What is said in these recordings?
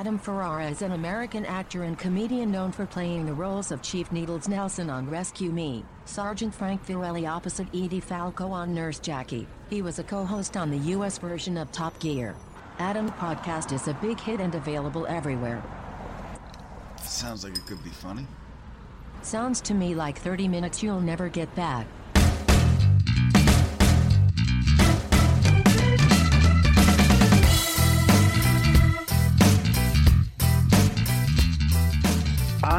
Adam Ferrara is an American actor and comedian known for playing the roles of Chief Needles Nelson on Rescue Me, Sergeant Frank Fiorelli opposite Edie Falco on Nurse Jackie. He was a co-host on the U.S. version of Top Gear. Adam's podcast is a big hit and available everywhere. Sounds like it could be funny. Sounds to me like 30 minutes you'll never get back.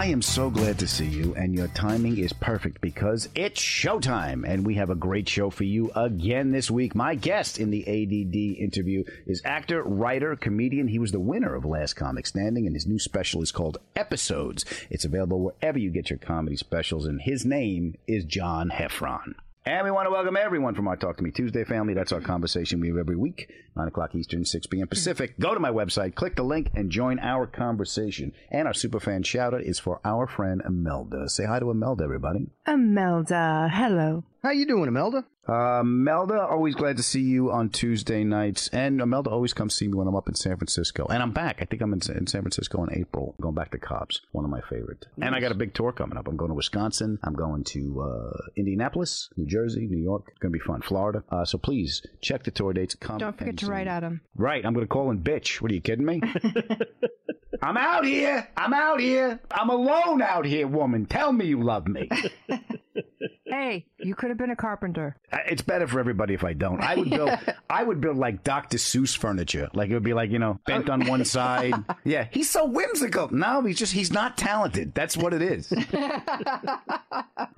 I am so glad to see you, and your timing is perfect because it's showtime, and we have a great show for you again this week. My guest in the ADD interview is actor, writer, comedian. He was the winner of Last Comic Standing, and his new special is called Episodes. It's available wherever you get your comedy specials, and his name is John Heffron. And we want to welcome everyone from our Talk to Me Tuesday family. That's our conversation we have every week, 9 o'clock Eastern, 6 p.m. Pacific. Go to my website, click the link, and join our conversation. And our superfan shout out is for our friend Imelda. Say hi to Imelda, everybody. Imelda, hello. How you doing, Imelda? Uh, Melda, always glad to see you on Tuesday nights. And Melda always comes see me when I'm up in San Francisco. And I'm back. I think I'm in, in San Francisco in April. Going back to Cobb's, one of my favorite. And I got a big tour coming up. I'm going to Wisconsin. I'm going to uh, Indianapolis, New Jersey, New York. It's going to be fun. Florida. Uh, so please check the tour dates. Come Don't forget to write me. Adam. Right. I'm going to call in bitch. What are you kidding me? I'm out here. I'm out here. I'm alone out here, woman. Tell me you love me. Hey, you could have been a carpenter. Uh, It's better for everybody if I don't. I would build. I would build like Dr. Seuss furniture. Like it would be like you know bent on one side. Yeah, he's so whimsical. No, he's just he's not talented. That's what it is.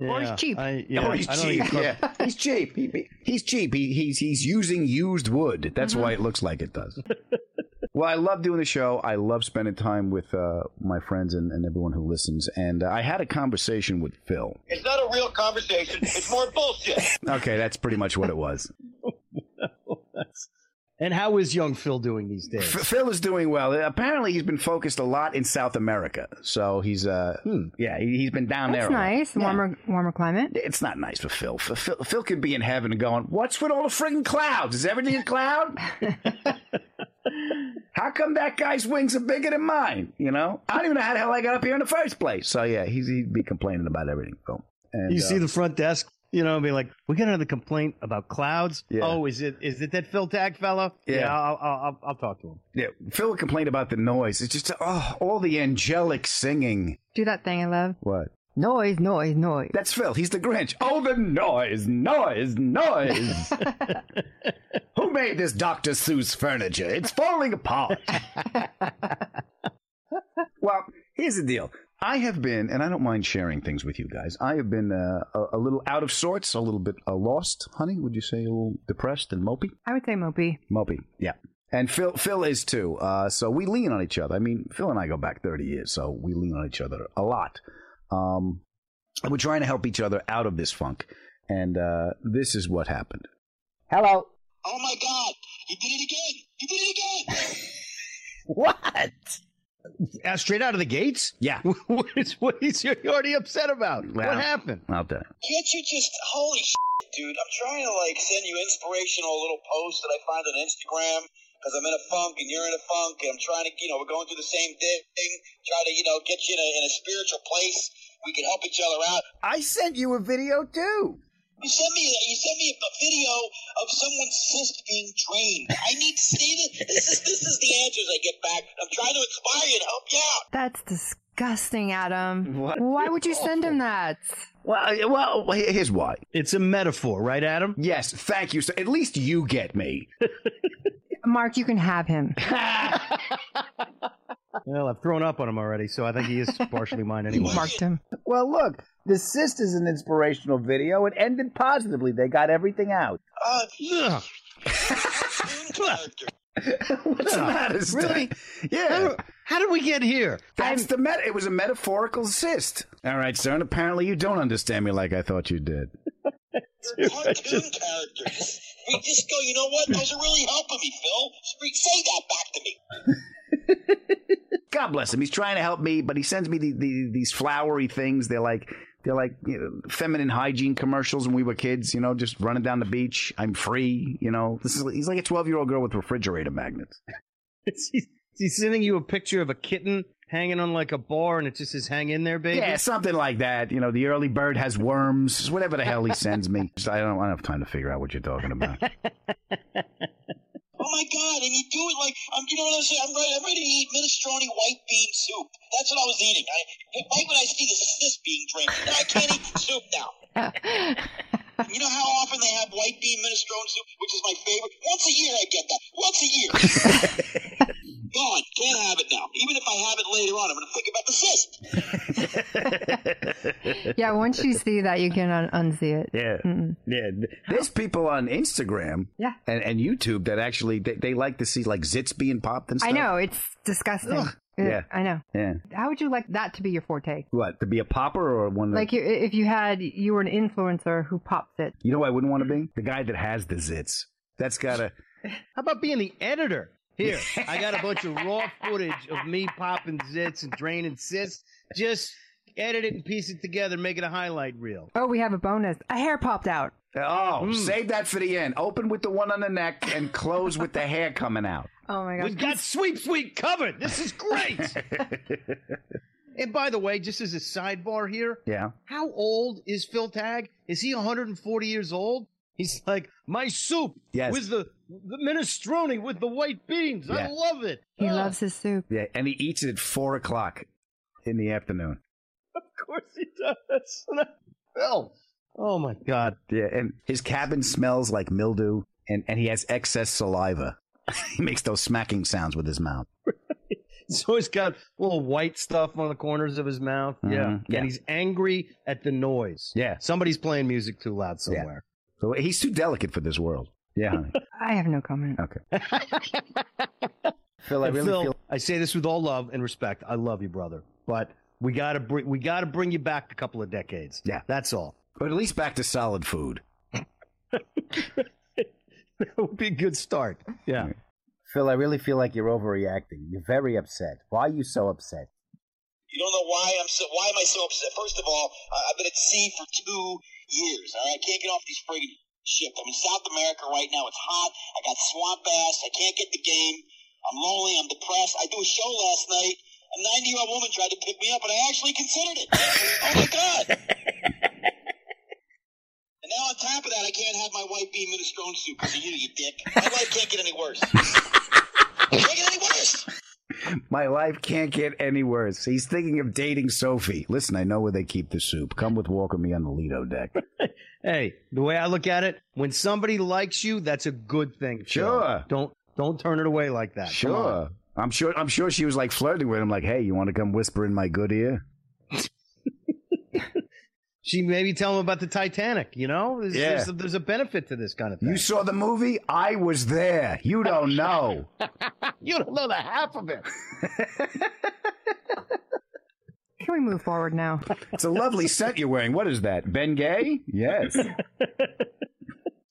Or he's cheap. I, yeah, oh, he's cheap. carp- Yeah, he's cheap. He, he's cheap. He, he's he's using used wood. That's why it looks like it does. Well, I love doing the show. I love spending time with uh, my friends and, and everyone who listens. And uh, I had a conversation with Phil. It's not a real conversation. It's more bullshit. Okay, that's pretty much what it was. And how is young Phil doing these days? F- Phil is doing well. Apparently, he's been focused a lot in South America. So he's, uh, yeah, he, he's been down That's there. a lot. nice. Yeah. Warmer, warmer climate. It's not nice for Phil. Phil. Phil. Phil could be in heaven and going, "What's with all the friggin' clouds? Is everything a cloud? How come that guy's wings are bigger than mine? You know, I don't even know how the hell I got up here in the first place. So yeah, he's he'd be complaining about everything, Phil. And, you uh, see the front desk, you know, and be like, "We got another complaint about clouds." Yeah. Oh, is it is it that Phil Tag fellow? Yeah. I'll, I'll I'll I'll talk to him. yeah, Phil complained about the noise. It's just oh, all the angelic singing. Do that thing I love. What? Noise, noise, noise. That's Phil. He's the Grinch. Oh, the noise, noise, noise. Who made this Dr. Seuss furniture? It's falling apart. well, here's the deal. I have been, and I don't mind sharing things with you guys. I have been uh, a, a little out of sorts, a little bit uh, lost, honey. Would you say a little depressed and mopey? I would say mopey. Mopey, yeah. And Phil, Phil is too. Uh, so we lean on each other. I mean, Phil and I go back 30 years, so we lean on each other a lot. Um, and we're trying to help each other out of this funk. And uh, this is what happened. Hello. Oh my God! He did it again! He did it again! What? Uh, straight out of the gates? Yeah. what is what is you already upset about? Well, what happened? I'll tell you. Can't you just holy shit, dude? I'm trying to like send you inspirational little posts that I find on Instagram because I'm in a funk and you're in a funk and I'm trying to, you know, we're going through the same thing. Try to, you know, get you in a, in a spiritual place. We can help each other out. I sent you a video too. You sent me, you sent me a video of someone's cyst being drained. I need to see this. This is this is the answers I get back. I'm trying to inspire you and help you out. That's disgusting, Adam. What? Why would you send him that? Well, uh, well, here's why. It's a metaphor, right, Adam? Yes, thank you. So at least you get me. Mark, you can have him. Well, I've thrown up on him already, so I think he is partially mine anyway. Marked him. Well, look, the cyst is an inspirational video. It ended positively. They got everything out. Uh, Ugh. What's the matter? Really? How, Yeah. do- how did we get here? That's the met. It was a metaphorical cyst. All right, sir. And apparently you don't understand me like I thought you did. You're cartoon character. Just, we just go, you know what? Those are really helping me, Phil. Say that back to me. God bless him. He's trying to help me, but he sends me the, the, these flowery things. They're like they're like you know, feminine hygiene commercials when we were kids. You know, just running down the beach. I'm free. You know, this is he's like a 12 year old girl with refrigerator magnets. He's, he's sending you a picture of a kitten hanging on like a bar, and it just says "Hang in there, baby." Yeah, something like that. You know, the early bird has worms. Whatever the hell he sends me. Just- I don't, I don't have time to figure out what you're talking about. Oh my god! And you do it like um, you know what I'm saying? I'm ready. I'm ready to eat minestrone white bean soup. That's what I was eating. I right when I see the cyst being drained, I can't eat soup now. You know how often they have white bean minestrone soup, which is my favorite. Once a year, I get that. Once a year. Oh, Gone. Can't have it now. Even if I have it later on, I'm going to think about the cyst. Yeah, once you see that, you can un- unsee it. Yeah. Mm-mm. Yeah. There's people on Instagram Yeah. and, and YouTube that actually they, they like to see like zits being popped and stuff. I know, it's disgusting. Ugh. Yeah. I know. Yeah. How would you like that to be your forte? What, to be a popper or one that Like you- if you had, you were an influencer who pops it. You know who I wouldn't want to be? The guy that has the zits. That's gotta How about being the editor? Here, I got a bunch of raw footage of me popping zits and draining cysts. Just edit it and piece it together, make it a highlight reel. Oh, we have a bonus. A hair popped out. Oh, Mm. save that for the end. Open with the one on the neck and close with the hair coming out. Oh my gosh. We've got sweep sweep covered. This is great. and by the way, just as a sidebar here, Yeah. how old is Phil Tag? Is he 140 years old? He's like my soup Yes. with the the minestrone with the white beans. I love it. He Ah, loves his soup. Yeah. And he eats it at four o'clock in the afternoon. Of course he does. Phil. Oh my God. Yeah. And his cabin smells like mildew and, and he has excess saliva. he makes those smacking sounds with his mouth. So he's got little white stuff on the corners of his mouth. Yeah. Mhm. Yeah. And he's angry at the noise. Yeah. Somebody's playing music too loud somewhere. Yeah. So he's too delicate for this world. Yeah, honey. I have no comment. Okay. Phil, I And really Phil, feel I say this with all love and respect. I love you, brother. But we gotta bring we gotta bring you back a couple of decades. Yeah. That's all. but at least back to solid food. That would be a good start. Yeah. Phil, I really feel like you're overreacting. You're very upset. Why are you so upset? You don't know why I'm so. Why am I so upset? First of all, I- I've been at sea for two years. All right, I can't get off these friggin' ships. I'm in South America right now. It's hot. I got swamp ass. I can't get the game. I'm lonely. I'm depressed. I do a show last night. A 90 year old woman tried to pick me up, and I actually considered it. oh my god! And now on top of that, I can't have my white bean minestrone soup because of you, you dick. My life can't get any worse. can't get any worse. My life can't get any worse. He's thinking of dating Sophie. Listen, I know where they keep the soup. Come with walk with me on the Lido deck. Hey, the way I look at it, when somebody likes you, that's a good thing. Sure. Don't don't turn it away like that. Sure. I'm sure I'm sure she was like flirting with him, like, hey, you want to come whisper in my good ear? She maybe tell him about the Titanic, you know? There's, Yeah. there's, a, there's a benefit to this kind of thing. You saw the movie? I was there. You don't know. You don't know the half of it. Can we move forward now? It's a lovely set you're wearing. What is that? Ben Gay? Yes.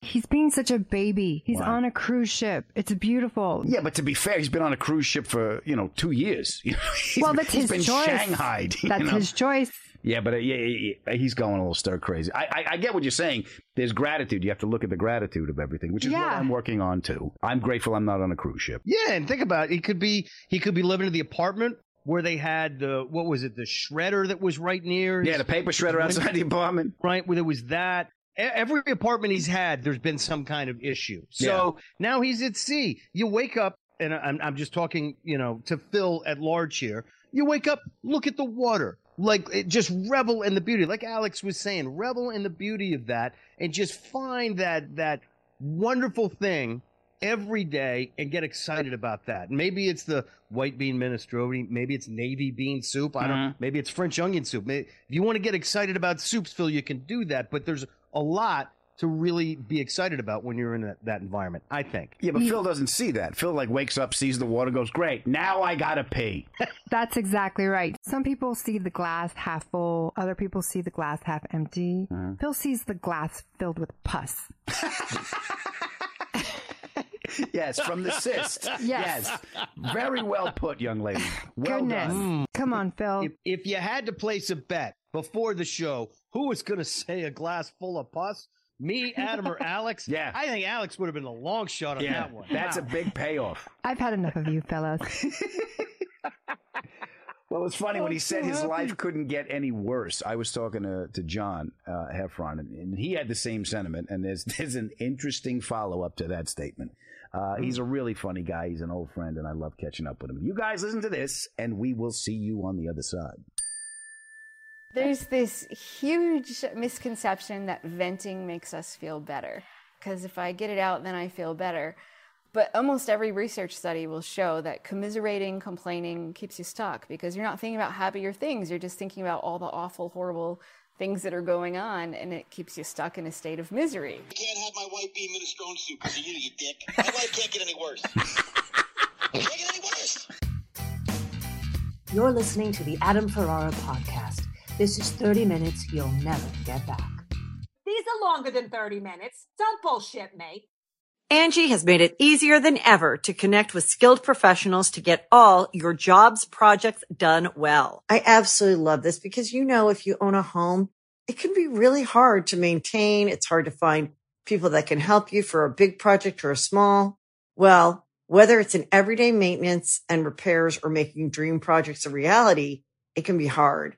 He's being such a baby. He's Why? on a cruise ship. It's beautiful. Yeah, but to be fair, he's been on a cruise ship for you know two years. He's well, that's he's his been choice. Shanghaied. you That's know? his choice. Yeah, but uh, yeah, yeah, yeah, he's going a little stir crazy. I, I, I get what you're saying. There's gratitude. You have to look at the gratitude of everything, which is what I'm working on too. I'm grateful I'm not on a cruise ship. Yeah, and think about it. He could be he could be living in the apartment where they had the what was it the shredder that was right near his- Yeah, the paper shredder outside the apartment. right where there was that. E- Every apartment he's had, there's been some kind of issue. So now he's at sea. You wake up, and I'm, I'm just talking, you know, to Phil at large here. You wake up, look at the water, like it, just revel in the beauty. Like Alex was saying, revel in the beauty of that, and just find that that wonderful thing every day and get excited about that. Maybe it's the white bean minestrone. Maybe it's navy bean soup. I don't. Mhm. Maybe it's French onion soup. May- If you want to get excited about soups, Phil, you can do that. But there's a lot to really be excited about when you're in that, that environment. I think. Yeah, but Phil doesn't see that. Phil like wakes up, sees the water, goes, "Great, now I gotta pee." That's exactly right. Some people see the glass half full. Other people see the glass half empty. Mm-hmm. Phil sees the glass filled with pus. yes, from the cyst. Yes. very well put, young lady. Well Goodness. done. Come on, Phil. If, if you had to place a bet before the show, who was going to say a glass full of pus? Me, Adam, or Alex? Yeah. I think Alex would have been a long shot on Yeah, that one. that's a big payoff. I've had enough of you, fellas. Well, it's funny when he I'm said so his happy. life couldn't get any worse. I was talking to, to John uh, Heffron, and, and he had the same sentiment. And there's there's an interesting follow up to that statement. Uh, he's a really funny guy. He's an old friend, and I love catching up with him. You guys listen to this, and we will see you on the other side. There's this huge misconception that venting makes us feel better. Because if I get it out, then I feel better. But almost every research study will show that commiserating, complaining keeps you stuck because you're not thinking about happier things. You're just thinking about all the awful, horrible things that are going on, and it keeps you stuck in a state of misery. I can't have my white bean minestrone soup because of you, you dick. My life can't get any worse. can't get any worse. You're listening to the Adam Ferrara podcast. This is 30 minutes you'll never get back. These are longer than 30 minutes. Don't bullshit me. Angie has made it easier than ever to connect with skilled professionals to get all your jobs projects done well. I absolutely love this because, you know, if you own a home, it can be really hard to maintain. It's hard to find people that can help you for a big project or a small. Well, whether it's in everyday maintenance and repairs or making dream projects a reality, it can be hard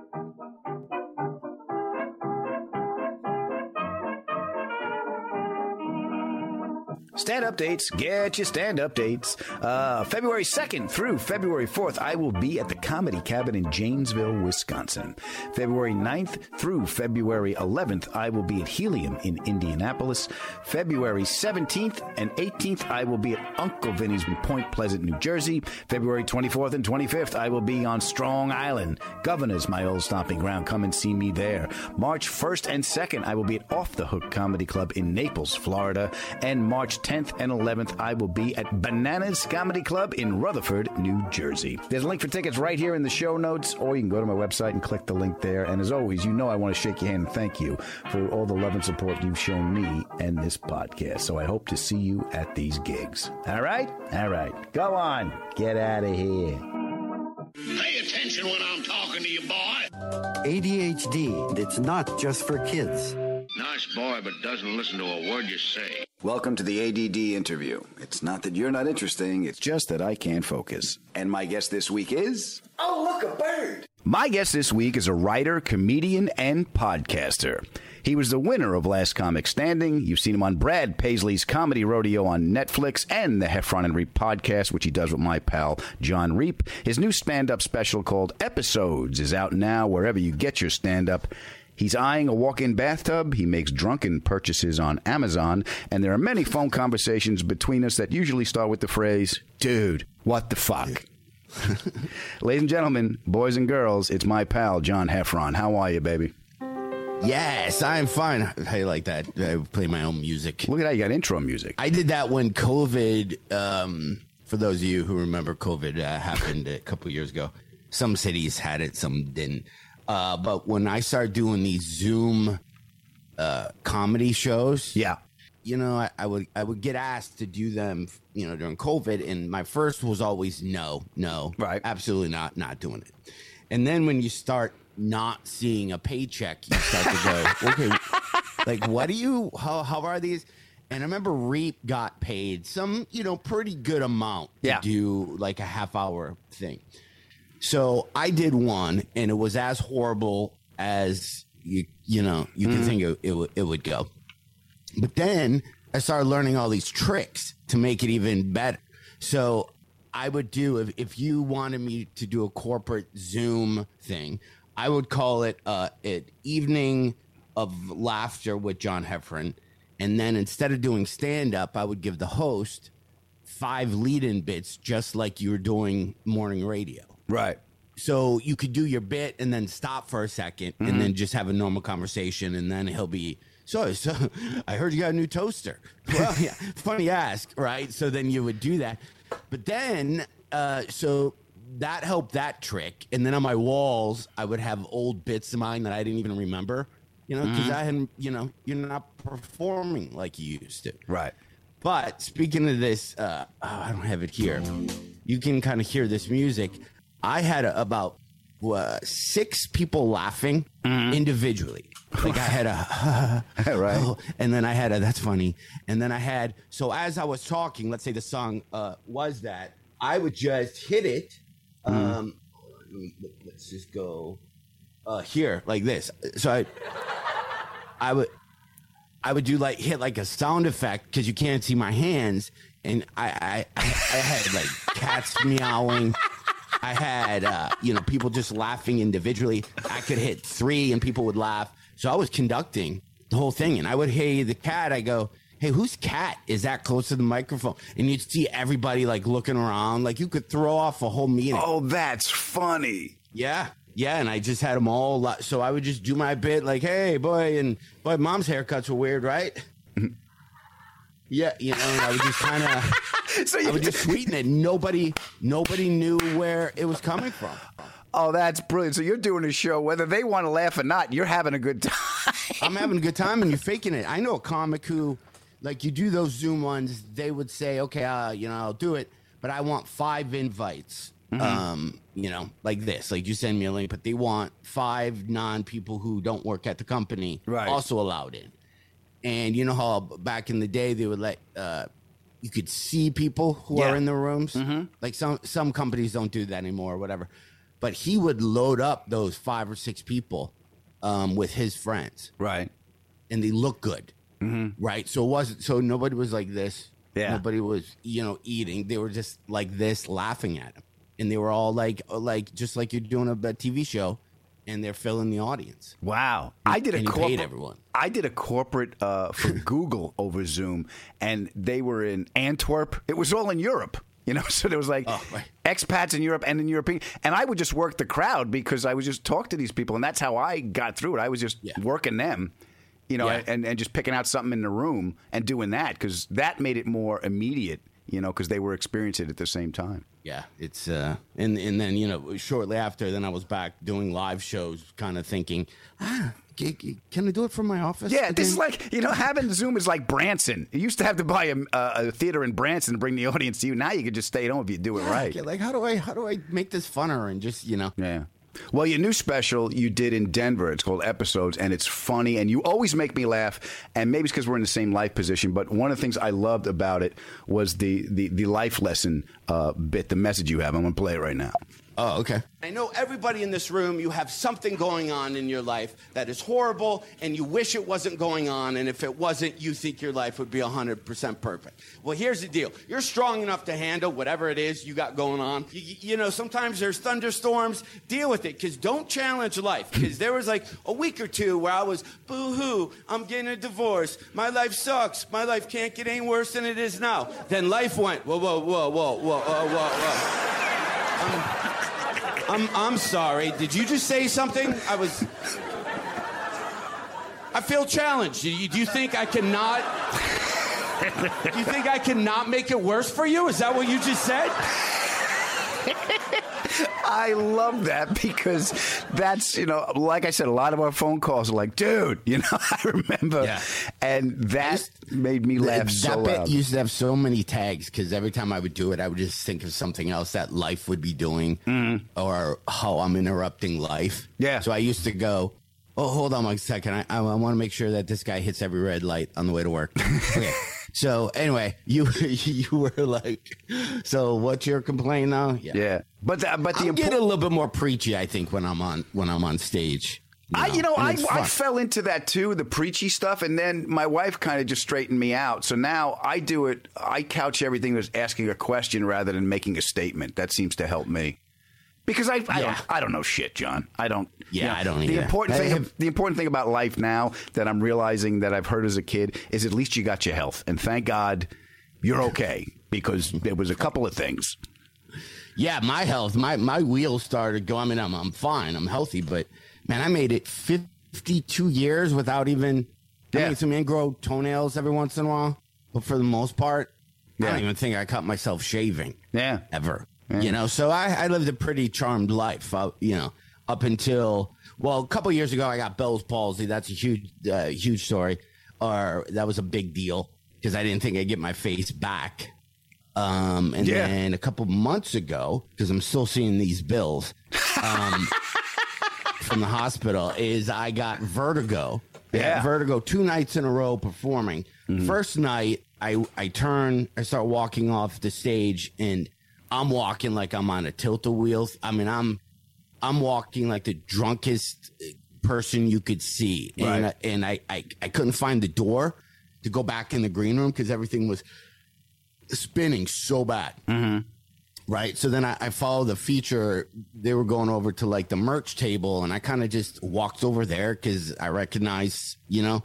Stand updates. Get your stand updates. Uh, February 2nd through February 4th, I will be at the Comedy Cabin in Janesville, Wisconsin. February 9th through February 11th, I will be at Helium in Indianapolis. February 17th and 18th, I will be at Uncle Vinnie's in Point Pleasant, New Jersey. February 24th and 25th, I will be on Strong Island. Governor's my old stomping ground. Come and see me there. March 1st and 2nd, I will be at Off the Hook Comedy Club in Naples, Florida. And March 10th and 11th, I will be at Bananas Comedy Club in Rutherford, New Jersey. There's a link for tickets right here in the show notes, or you can go to my website and click the link there. And as always, you know I want to shake your hand and thank you for all the love and support you've shown me and this podcast. So I hope to see you at these gigs. All right? All right. Go on. Get out of here. Pay attention when I'm talking to you, boy. ADHD, it's not just for kids. Nice boy, but doesn't listen to a word you say. Welcome to the ADD interview. It's not that you're not interesting, it's just that I can't focus. And my guest this week is. Oh, look, a bird. My guest this week is a writer, comedian, and podcaster. He was the winner of Last Comic Standing. You've seen him on Brad Paisley's Comedy Rodeo on Netflix and the Heffron and Reep podcast, which he does with my pal John Reep. His new stand up special called Episodes is out now wherever you get your stand up. He's eyeing a walk in bathtub. He makes drunken purchases on Amazon. And there are many phone conversations between us that usually start with the phrase, dude, what the fuck? Ladies and gentlemen, boys and girls, it's my pal, John Heffron. How are you, baby? Yes, I'm fine. How you like that? I play my own music. Look at that. You got intro music. I did that when COVID, um, for those of you who remember COVID uh, happened a couple years ago. Some cities had it, some didn't. Uh, but when I started doing these Zoom uh, comedy shows, yeah, you know, I, I, would I would get asked to do them, you know, during COVID, and my first was always no, no, right, absolutely not, not doing it. And then when you start not seeing a paycheck, you start to go, okay, like what do you? How how are these? And I remember Reep got paid some, you know, pretty good amount to Yeah. do like a half hour thing. So I did one, and it was as horrible as you you know you can Mhm. think it, it would it would go. But then I started learning all these tricks to make it even better. So I would do if if you wanted me to do a corporate Zoom thing, I would call it uh, an evening of laughter with John Heffron, and then instead of doing stand up, I would give the host five lead in bits, just like you were doing morning radio. Right. So you could do your bit and then stop for a 2nd Mhm. and then just have a normal conversation, and then he'll be. So, so I heard you got a new toaster. Well, yeah, funny ask, right? So then you would do that, but then uh, so that helped that trick, and then on my walls I would have old bits of mine that I didn't even remember, you know, because Mhm. I hadn't, you know, you're not performing like you used to, right? But speaking of this, uh, oh, I don't have it here. You can kind of hear this music. I had a, about uh, six people laughing individually. Like I had a right, and then I had a that's funny, and then I had so as I was talking, let's say the song uh, was that I would just hit it. Um, let me- let's just go uh, here like this. So I, I would. I would do like hit like a sound effect because you can't see my hands, and I I, I had like cats meowing. I had uh, you know people just laughing individually. I could hit three and people would laugh. So I was conducting the whole thing, and I would hey the cat. I go. Hey, whose cat is that close to the microphone? And you'd see everybody like looking around, like you could throw off a whole meeting. Oh, that's funny. Yeah. Yeah, and I just had them all. So I would just do my bit, like, "Hey, boy," and boy, mom's haircuts were weird, right? Yeah, you know, and I would just kind of, so I would just sweeten it. Nobody, nobody knew where it was coming from. Oh, that's brilliant. So you're doing a show, whether they want to laugh or not, you're having a good time. I'm having a good time, and you're faking it. I know a comic who, like, you do those Zoom ones. They would say, "Okay, uh, you know, I'll do it, but I want five invites." Mhm. Um, you know, like this, like you send me a link, but they want five non people who don't work at the company Right. also allowed in. And you know how back in the day they would let uh, you could see people who Yeah. are in the rooms. Like some some companies don't do that anymore, or whatever. But he would load up those five or six people um, with his friends, right? And they look good, right? So it wasn't so nobody was like this. Yeah. nobody was you know eating. They were just like this, laughing at him, and they were all like like just like you're doing a, a TV show, and they're filling the audience. Wow. I did a and he corporate. paid everyone. I did a corporate uh, for Google over Zoom, and they were in Antwerp. It was all in Europe. You know, so there was like expats in Europe and in European, and I would just work the crowd because I would just talk to these people, and that's how I got through it. I was just working them, you know, Yeah. and, and just picking out something in the room and doing that because that made it more immediate, you know, because they were experiencing it at the same time. Yeah, it's uh, and and then you know shortly after, then I was back doing live shows, kind of thinking, ah, can I do it from my office? Yeah, this is like you know having Zoom is like Branson. You used to have to buy a, a, a theater in Branson to bring the audience to you. Now you can just stay at home if you do it right. Like how do I how do I make this funner and just you know? Yeah. Well, your new special you did in Denver. It's called Episodes, and it's funny, and you always make me laugh. And maybe it's because we're in the same life position. But one of the things I loved about it was the the, the life lesson uh, bit, the message you have. I'm going to play it right now. Oh, okay. I know everybody in this room, you have something going on in your life that is horrible and you wish it wasn't going on. And if it wasn't, you think your life would be 100% perfect. Well, here's the deal you're strong enough to handle whatever it is you got going on. You, you know, sometimes there's thunderstorms. Deal with it because don't challenge life. Because there was like a week or two where I was, boo hoo, I'm getting a divorce. My life sucks. My life can't get any worse than it is now. Then life went, whoa, whoa, whoa, whoa, whoa, whoa, whoa, whoa. Um, I'm, I'm sorry. Did you just say something? I was. I feel challenged. Do you, do you think I cannot? Do you think I cannot make it worse for you? Is that what you just said? I love that because that's, you know, like I said, a lot of our phone calls are like, dude, you know, I remember. Yeah. And that made me laugh that so bit loud. used to have so many tags because every time I would do it, I would just think of something else that life would be doing mm-hmm. or how I'm interrupting life. Yeah. So I used to go, oh, hold on one second. I, I, I want to make sure that this guy hits every red light on the way to work. okay. So anyway, you you were like, so what's your complaint now? Yeah. But the, but the I'm getting impor- a little bit more preachy, I think, when I'm on when I'm on stage. I, you know, I, I fell into that too, the preachy stuff, and then my wife kind of just straightened me out. So now I do it. I couch everything as asking a question rather than making a statement. That seems to help me because I, I Yeah. don't I don't know shit, John. I don't. Yeah, I don't The either. important I thing have- the important thing about life now that I'm realizing that I've heard as a kid is at least you got your health, and thank God you're okay because there was a couple of things. Yeah, my health, my my wheels started going. I mean, I'm I'm fine, I'm healthy, but man, I made it 52 years without even. Yeah. I mean, some men grow toenails every once in a while, but for the most part, I Yeah. don't even think I cut myself shaving Yeah. ever. Yeah. You know, so I, I lived a pretty charmed life. Uh, you know, up until well, a couple years ago, I got Bell's palsy. That's a huge, uh, huge story. Or that was a big deal because I didn't think I'd get my face back. Um, and Yeah. then a couple months ago, because I'm still seeing these bills um, from the hospital, is I got vertigo. Got Yeah. vertigo two nights in a row performing. First night, I I turn, I start walking off the stage, and I'm walking like I'm on a tilt a wheel. I mean, I'm I'm walking like the drunkest person you could see, and Right. and I, I I couldn't find the door to go back in the green room because everything was spinning so bad. Mm-hmm. Right. So then I, I followed the feature. They were going over to like the merch table, and I kind of just walked over there because I recognize, you know.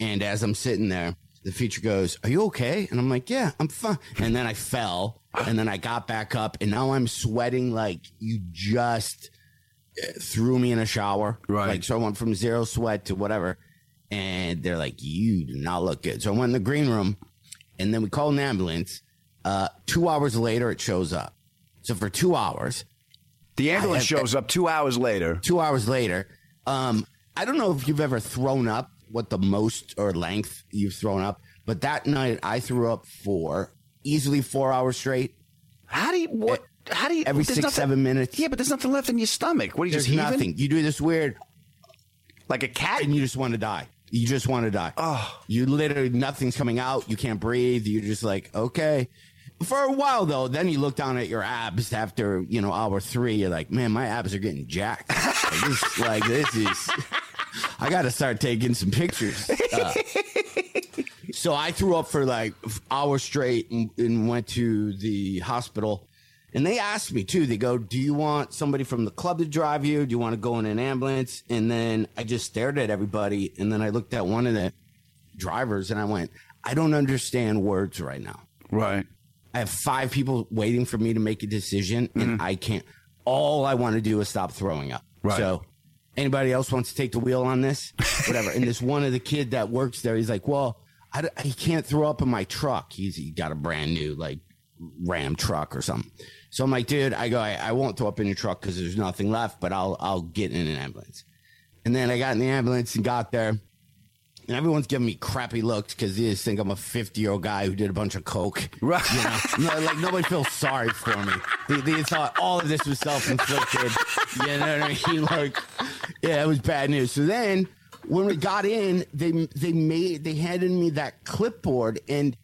And as I'm sitting there, the feature goes, Are you okay? And I'm like, Yeah, I'm fine. And then I fell, and then I got back up, and now I'm sweating like you just uh, threw me in a shower. Right. Like, so I went from zero sweat to whatever. And they're like, You do not look good. So I went in the green room, and then we called an ambulance. Uh, two hours later, it shows up. So for two hours, The ambulance shows up two hours later. two hours later, um, I don't know if you've ever thrown up, what the most or length you've thrown up, but that night I threw up for easily four hours straight. How do you what? How do you Every six, nothing- seven minutes. Yeah, but there's nothing left in your stomach. What are you There's just heaving? nothing. You do this weird, like a cat, and you just want to die. You just want to die. Oh. You literally nothing's coming out. You can't breathe. You're just like okay. For a while though, then you look down at your abs after you know hour three. You're like, man, my abs are getting jacked. like, this, like this is. I got to start taking some pictures. Uh, so I threw up for like hours straight and, and went to the hospital. And they asked me too. They go, "Do you want somebody from the club to drive you? Do you want to go in an ambulance?" And then I just stared at everybody, and then I looked at one of the drivers, and I went, "I don't understand words right now. Right. I have five people waiting for me to make a decision, and I can't. All I want to do is stop throwing up. Right. So, anybody else wants to take the wheel on this? Whatever. and this one of the kid that works there, he's like, "Well, I, can't throw up in my truck. He's he got a brand new like Ram truck or something." So I'm like, "Dude, I go, I, I won't throw up in your truck because there's nothing left, but I'll I'll get in an ambulance." And then I got in the ambulance and got there. And everyone's giving me crappy looks because they just think I'm a 50 year old guy who did a bunch of coke. Right. You know, No, like nobody feels sorry for me. They, they thought all of this was self inflicted. you know what I mean? Like, yeah, it was bad news. So then when we got in, they they made they handed me that clipboard, and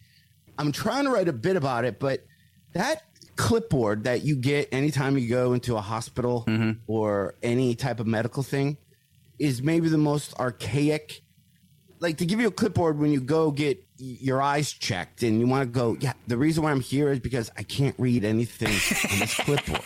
I'm trying to write a bit about it, but that clipboard that you get anytime you go into a hospital mm-hmm. or any type of medical thing is maybe the most archaic. Like to give you a clipboard when you go get your eyes checked and you want to go, yeah, the reason why I'm here is because I can't read anything on this clipboard.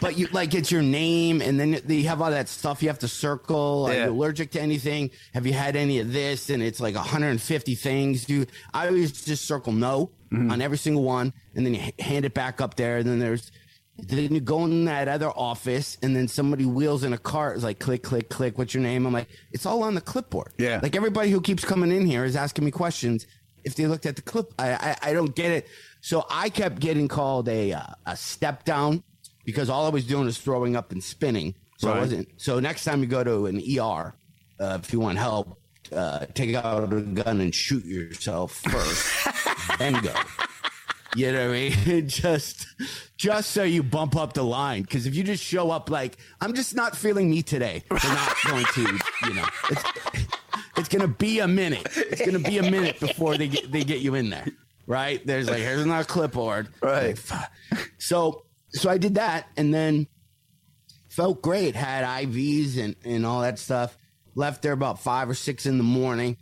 But you like it's your name, and then they have all that stuff you have to circle. Are you allergic to anything? Have you had any of this? And it's like 150 things, dude. I always just circle no mm-hmm. on every single one, and then you hand it back up there. And then there's then you go in that other office, and then somebody wheels in a cart. It's like click, click, click. What's your name? I'm like, it's all on the clipboard. Yeah. Like everybody who keeps coming in here is asking me questions. If they looked at the clip, I I, I don't get it. So I kept getting called a uh, a step down because all I was doing was throwing up and spinning. So I wasn't. So next time you go to an ER, uh, if you want help, uh, take out a gun and shoot yourself first, then go. You know what I mean? just, just so you bump up the line. Because if you just show up like I'm just not feeling me today, they're not going to. You know, it's it's gonna be a minute. It's gonna be a minute before they get they get you in there, right? There's like here's another clipboard, Right. So so I did that, and then felt great. Had IVs and and all that stuff. Left there about five or six in the morning.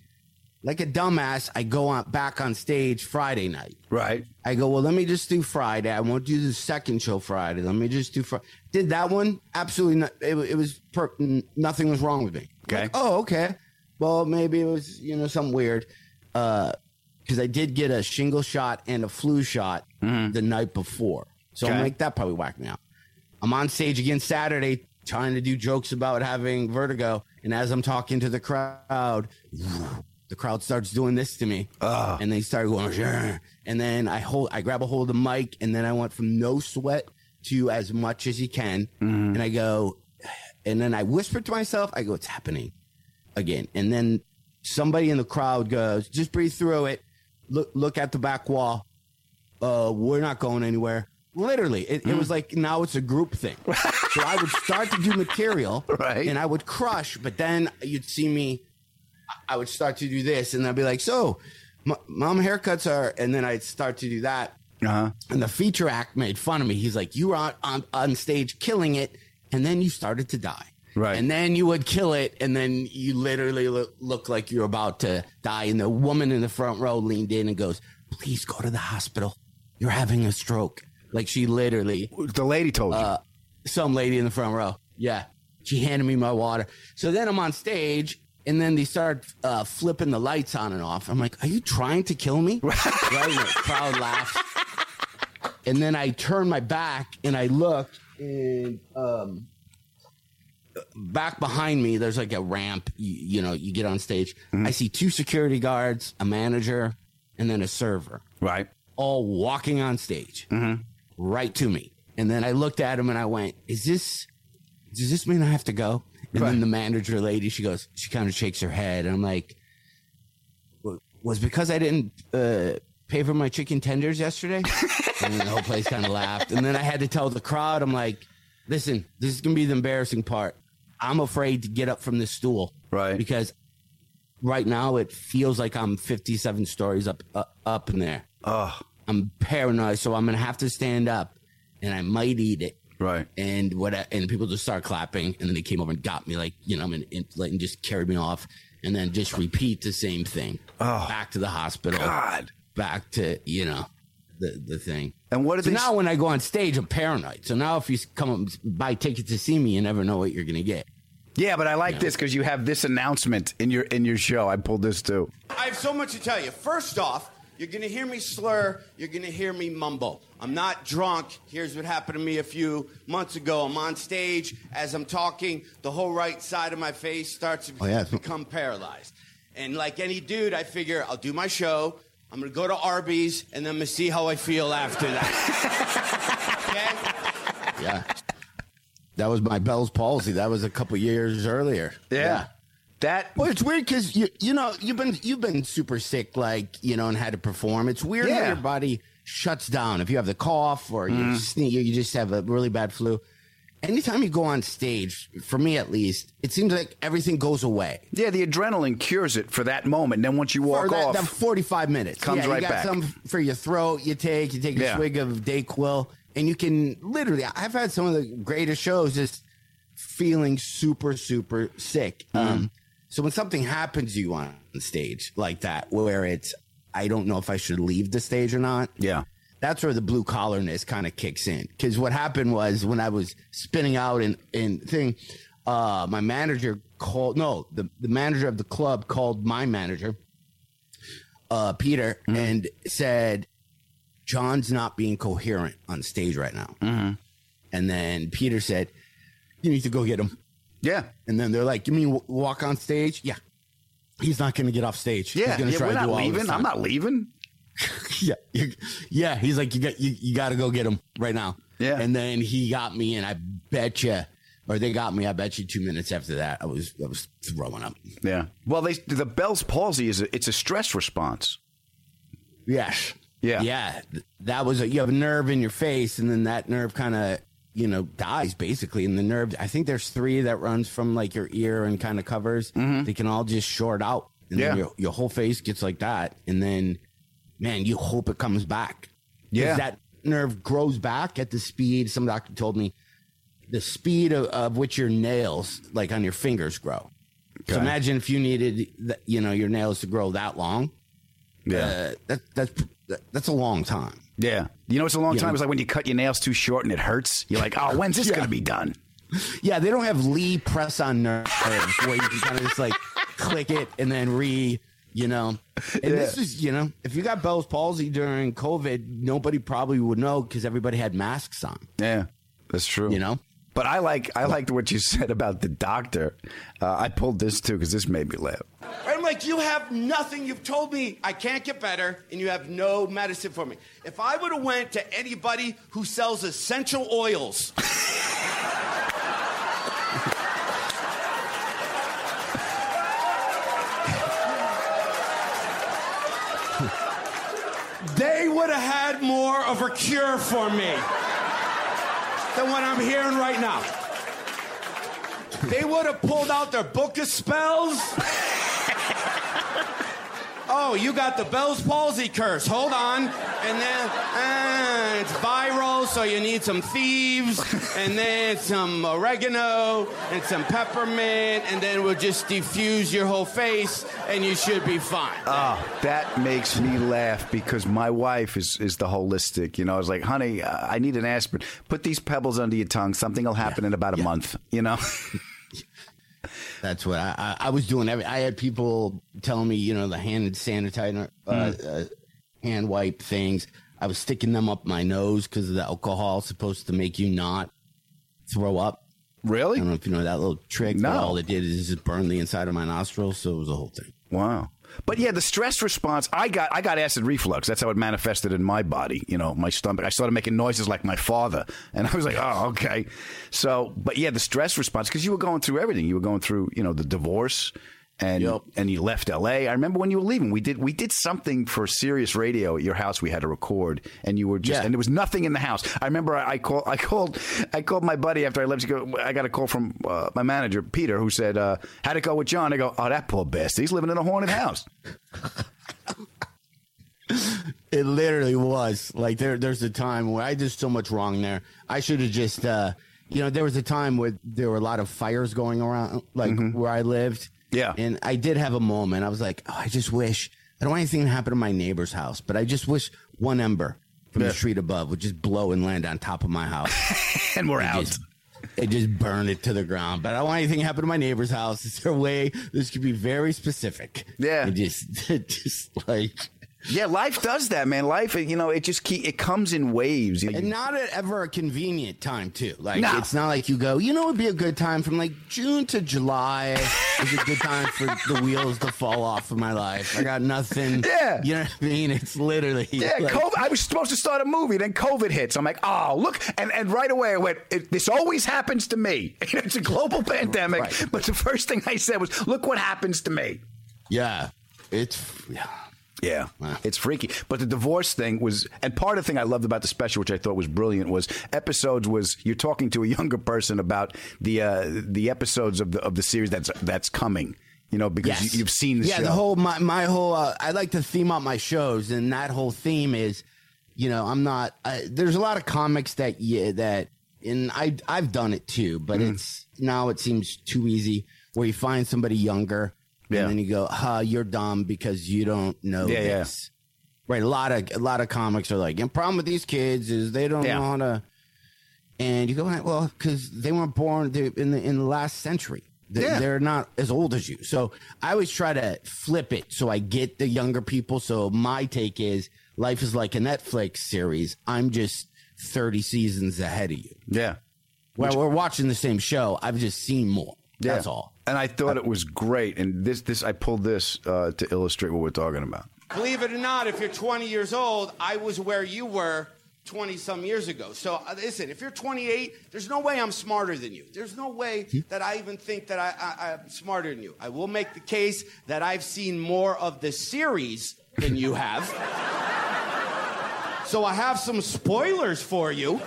Like a dumbass, I go on back on stage Friday night. Right. I go, well, let me just do Friday. I won't do the second show Friday. Let me just do Friday. Did that one? Absolutely not. It, it was per- n- nothing was wrong with me. Okay. Like, oh, okay. Well, maybe it was you know something weird. Uh, because I did get a shingle shot and a flu shot the night before. So I'm like, that probably whacked me out. I'm on stage again Saturday trying to do jokes about having vertigo. And as I'm talking to the crowd, the crowd starts doing this to me. And they start going, and then I hold, I grab a hold of the mic, and then I went from no sweat to as much as you can. And I go, and then I whisper to myself, I go, it's happening again. And then somebody in the crowd goes, just breathe through it. Look, look at the back wall. Uh, we're not going anywhere. Literally, it, it was like now it's a group thing. so I would start to do material, Right. and I would crush, but then you'd see me. I would start to do this, and I'd be like, "So, m- mom haircuts are," and then I'd start to do that. Uh-huh. And the feature act made fun of me. He's like, "You were on, on on stage killing it, and then you started to die." Right. And then you would kill it, and then you literally look, look like you're about to die. And the woman in the front row leaned in and goes, "Please go to the hospital. You're having a stroke." Like she literally, The lady told you. uh, some lady in the front row. Yeah. She handed me my water. So then I'm on stage and then they start uh, flipping the lights on and off. I'm like, are you trying to kill me? right? And the crowd laughs. And then I turn my back and I look and um, back behind me, there's like a ramp. You, you know, you get on stage. I see two security guards, a manager, and then a server right. all walking on stage right to me. And then I looked at him and I went, Is this, does this mean I have to go? And then the manager lady, she goes, she kind of shakes her head. And I'm like, Was because I didn't uh, pay for my chicken tenders yesterday? and the whole place kind of laughed. And then I had to tell the crowd, I'm like, Listen, this is going to be the embarrassing part. I'm afraid to get up from this stool. Right. Because right now it feels like I'm 57 stories up uh, up in there. Oh, I'm paranoid, so I'm gonna have to stand up, and I might eat it. Right. And what? And people just start clapping, and then they came over and got me, like you know, and, and, like, and just carried me off, and then just repeat the same thing. Oh, back to the hospital. God. Back to you know, the the thing. And what is So they? now when I go on stage, I'm paranoid. So now if you come and buy tickets to see me, you never know what you're gonna get. yeah, but I like this because you have this announcement in your in your show. I pulled this too. I have so much to tell you. First off, you're going to hear me slur. You're going to hear me mumble. I'm not drunk. Here's what happened to me a few months ago. I'm on stage. As I'm talking, the whole right side of my face starts to Oh, yeah. become paralyzed. And like any dude, I figure I'll do my show. I'm going to go to Arby's, and then I'm going to see how I feel after that. okay? Yeah. That was my Bell's palsy. That was a couple years earlier. Yeah. That Well, it's weird because you you know you've been you've been super sick, like you know, and had to perform. It's weird how Yeah. your body shuts down if you have the cough or you sneeze, you just have a really bad flu. Anytime you go on stage, for me at least, it seems like everything goes away. yeah, the adrenaline cures it for that moment. And then once you walk that, off, that 45 minutes. Comes yeah, right you got back. some for your throat, you take, you take a Yeah. swig of Dayquil, and you can literally. I've had some of the greatest shows just feeling super super sick. Um, so when something happens to you on stage like that, where it's I don't know if I should leave the stage or not. Yeah. That's where the blue collarness kind of kicks in. Because what happened was when I was spinning out and, and thing, uh, my manager called, no, the, the manager of the club called my manager, uh, Peter, and said, John's not being coherent on stage right now. And then Peter said, You need to go get him. Yeah. And then they're like, You mean w- walk on stage? Yeah. He's not going to get off stage. Yeah, He's going to yeah, try we're to not leaving. I'm not leaving. yeah, you- yeah. He's like, you got, you, you got to go get him right now. Yeah. And then he got me, and I bet you, or they got me. I bet you, two minutes after that, I was, I was throwing up. Yeah. Well, they the Bell's palsy is a, it's a stress response. Yes. Yeah. Yeah. That was a, you have a nerve in your face, and then that nerve kind of, you know, dies basically. in the nerve, I think there's three that runs from like your ear and kind of covers. They can all just short out. And Mm-hmm. Yeah. then your, your whole face gets like that. And then, man, you hope it comes back. Yeah. That nerve grows back at the speed. Some doctor told me the speed of, of which your nails, like on your fingers, grow. So imagine if you needed, the, you know, your nails to grow that long. Yeah. Uh, that, that's that, that's a long time. Yeah. You know, it's a long You time. It's like when you cut your nails too short and it hurts. You're like, oh, when's this Yeah. going to be done? Yeah, they don't have Lee press on nerves where you can kind of just like click it and then re, you know. And this is, you know, if you got Bell's palsy during COVID, nobody probably would know because everybody had masks on. Yeah, that's true. You know, But I like I liked what you said about the doctor. Uh, I pulled this too because this made me laugh. I'm like, you have nothing. You've told me I can't get better, and you have no medicine for me. If I would have went to anybody who sells essential oils, they would have had more of a cure for me than what I'm hearing right now. They would have pulled out their book of spells. oh, you got the Bell's palsy curse. Hold on. And then uh, it's viral, so you need some thieves, and then some oregano, and some peppermint, and then we'll just diffuse your whole face, and you should be fine. Oh, that makes me laugh because my wife is, is the holistic. You know, I was like, honey, I need an aspirin. Put these pebbles under your tongue. Something will happen in about a month. You know? That's what I, I, I was doing. Every, I had people telling me, you know, the hand sanitizer, uh, uh, hand wipe things. I was sticking them up my nose because the alcohol is supposed to make you not throw up. Really? I don't know if you know that little trick. No. all it did is just burn the inside of my nostrils, so it was a whole thing. Wow. But yeah, the stress response. I got I got acid reflux. That's how it manifested in my body. You know, my stomach. I started making noises like my father, and I was like, oh, okay. So, but yeah, the stress response because you were going through everything. You were going through, you know, the divorce, and and you left L.A. I remember when you were leaving. We did we did something for Sirius Radio at your house. We had to record, and you were just Yeah. and there was nothing in the house. I remember I, I called I called I called my buddy after I left. I got a call from uh, my manager Peter, who said, uh, "How'd it go with John?" I go, "Oh, that poor bastard. He's living in a haunted house." It literally was like there. There's a time where I did so much wrong there. I should have just, uh, you know, there was a time where there were a lot of fires going around, like where I lived. Yeah, and I did have a moment. I was like, oh, I just wish I don't want anything to happen to my neighbor's house, but I just wish one ember from Yeah. the street above would just blow and land on top of my house, and we're It out. just- it just burned it to the ground. But I don't want anything to happen to my neighbor's house. Is there a way this could be very specific? Yeah. And just, just like. Yeah, life does that, man. Life, you know, it just keep, it comes in waves. And not at ever a convenient time too. Like No. it's not like you go, you know, it'd be a good time from like June to July is a good time for the wheels to fall off of my life. I got nothing. Yeah. you know what I mean. It's literally Yeah, like- COVID. I was supposed to start a movie, then COVID hits. I'm like, oh, look, and and right away I went, it, this always happens to me. it's a global pandemic, Right. but the first thing I said was, look what happens to me. Yeah, it's yeah. Yeah, it's freaky. But the divorce thing was, and part of the thing I loved about the special, which I thought was brilliant, was episodes was you're talking to a younger person about the uh, the episodes of the of the series that's that's coming. You know, because Yes. you, you've seen the yeah, show. the whole my my whole. Uh, I like to theme out my shows, and that whole theme is you know, I'm not. I, there's a lot of comics that yeah that, and I I've done it too, but Mm. it's now it seems too easy where you find somebody younger, Yeah. and then you go, "Huh, you're dumb because you don't know Yeah, yeah. this." Right, a lot of a lot of comics are like, and problem with these kids is they don't Yeah. know how to. And you go, well, because they weren't born in the in the last century. They, Yeah. They're not as old as you. So I always try to flip it so I get the younger people. So my take is life is like a Netflix series. I'm just 30 seasons ahead of you. Yeah. Well, we're watching the same show. I've just seen more. That's all. And I thought it was great. And this, this, I pulled this uh, to illustrate what we're talking about. Believe it or not, if you're 20 years old, I was where you were 20 some years ago. So uh, listen, if you're 28, there's no way I'm smarter than you. There's no way that I even think that I, I, I'm smarter than you. I will make the case that I've seen more of the series than you have. so I have some spoilers for you.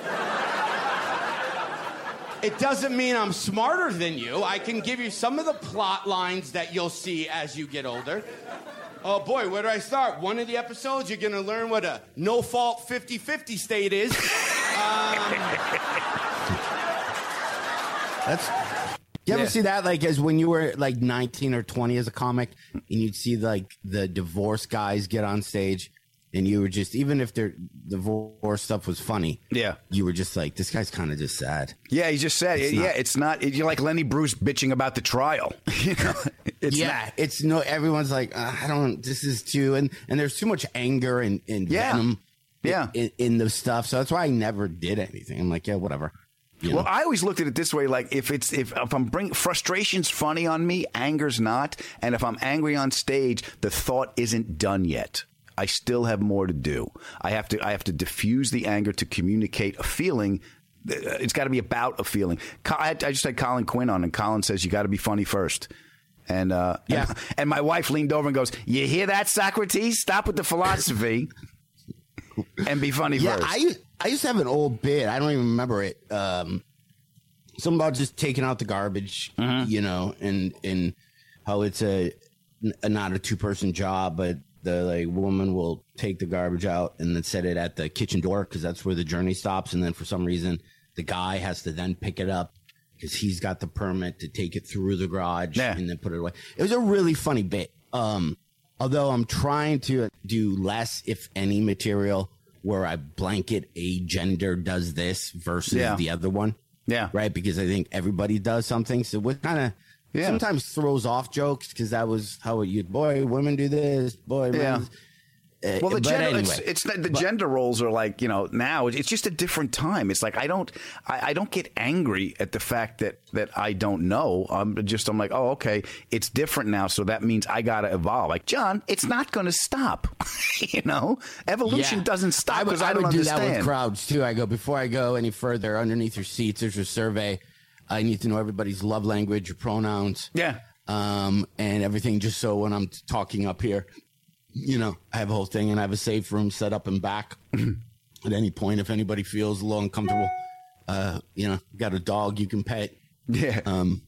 It doesn't mean I'm smarter than you. I can give you some of the plot lines that you'll see as you get older. Oh boy, where do I start? One of the episodes, you're gonna learn what a no fault 50 50 state is. Um, that's. You ever Yeah. see that? Like, as when you were like 19 or 20 as a comic, and you'd see like the divorce guys get on stage, and you were just, even if their divorce stuff was funny, Yeah. you were just like, this guy's kind of just sad. Yeah, he just said, It's yeah, not- it's not. You're like Lenny Bruce bitching about the trial. you know, it's yeah, it's no. Everyone's like, uh, I don't. This is too, and and there's too much anger and, and Yeah. venom, Yeah. in, in the stuff. So that's why I never did anything. I'm like, yeah, whatever. You Well, know? I always looked at it this way: like if it's if, if I'm bring frustration's funny on me, anger's not, and if I'm angry on stage, the thought isn't done yet. I still have more to do. I have to I have to diffuse the anger to communicate a feeling. It's got to be about a feeling. I, I just had Colin Quinn on, and Colin says you got to be funny first. And uh, Yeah. and, and my wife leaned over and goes, "You hear that, Socrates? Stop with the philosophy." And be funny yeah, first. I I used to have an old bit. I don't even remember it. Um, something about just taking out the garbage, Mm-hmm. you know, and and how it's a, a not a two person job, but the like woman will take the garbage out and then set it at the kitchen door because that's where the journey stops, and then for some reason the guy has to then pick it up because he's got the permit to take it through the garage Yeah. and then put it away. It was a really funny bit. Um, although I'm trying to do less, if any, material where I blanket a gender does this versus Yeah. the other one. Yeah. Right. Because I think everybody does something. So what kind of Yeah. sometimes throws off jokes because that was how it, you, boy, women do this, boy, Yeah. Uh, Well, the gender, anyway, it's, it's the, But- gender roles are like you know now it's just a different time. It's like I don't I, I don't get angry at the fact that that I don't know. I'm just I'm like oh okay it's different now, so that means I got to evolve. Like John, it's not going to stop. you know, evolution Yeah. doesn't stop would- because I, don't would do understand. that with crowds too. I go before I go any further underneath your seats. There's a survey. I need to know everybody's love language, your pronouns, Yeah. um, and everything. Just so when I'm talking up here, you know, I have a whole thing, and I have a safe room set up and back. At any point, if anybody feels a little uncomfortable, uh, you know, got a dog you can pet. Yeah. Um,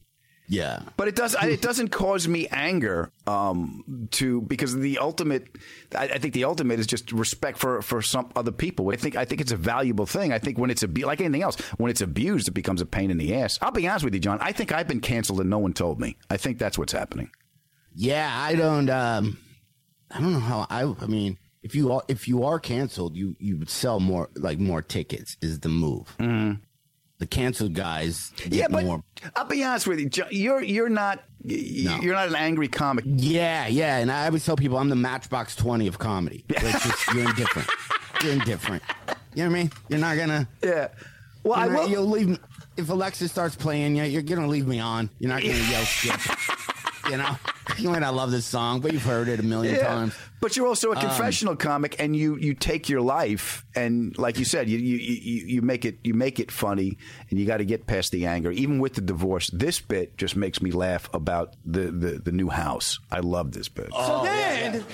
yeah. But it does. it doesn't cause me anger. Um, to because the ultimate, I, I think the ultimate is just respect for for some other people. I think I think it's a valuable thing. I think when it's abu- like anything else, when it's abused, it becomes a pain in the ass. I'll be honest with you, John. I think I've been canceled and no one told me. I think that's what's happening. Yeah, I don't. Um, I don't know how. I. I mean, if you are if you are canceled, you you would sell more like more tickets is the move. Mm. The canceled guys get Yeah, but more. I'll be honest with you. You're you're not y- you're not an angry comic. Yeah, yeah, and I always tell people I'm the Matchbox Twenty of comedy. Just you're indifferent. You're indifferent. You know what I mean? You're not gonna. Yeah. Well, I not- will. You'll leave. me- If Alexa starts playing you, you're gonna leave me on. You're not gonna yell skip. You know, you might not love this song, but you've heard it a million Yeah. times. But you're also a Um, confessional comic, and you you take your life and, like you said, you you, you, you make it you make it funny, and you got to get past the anger. Even with the divorce, this bit just makes me laugh about the the, the new house. I love this bit. So then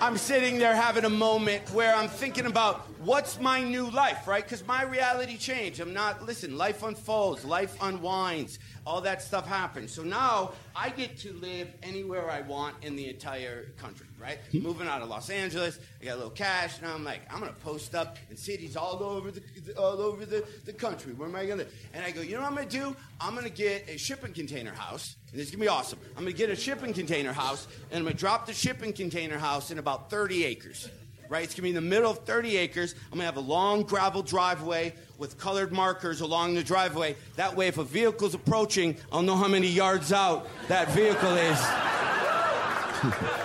I'm sitting there having a moment where I'm thinking about what's my new life, right? Because my reality changed. I'm not, listen, life unfolds, life unwinds. All that stuff happened. So now I get to live anywhere I want in the entire country, right? Hmm. Moving out of Los Angeles, I got a little cash, and I'm like, I'm gonna post up in cities all over the all over the, the country. Where am I gonna? And I go, you know what I'm gonna do? I'm gonna get a shipping container house. And this is gonna be awesome. I'm gonna get a shipping container house, and I'm gonna drop the shipping container house in about 30 acres right? It's gonna be in the middle of 30 acres. I'm gonna have a long gravel driveway with colored markers along the driveway. That way, if a vehicle's approaching, I'll know how many yards out that vehicle is.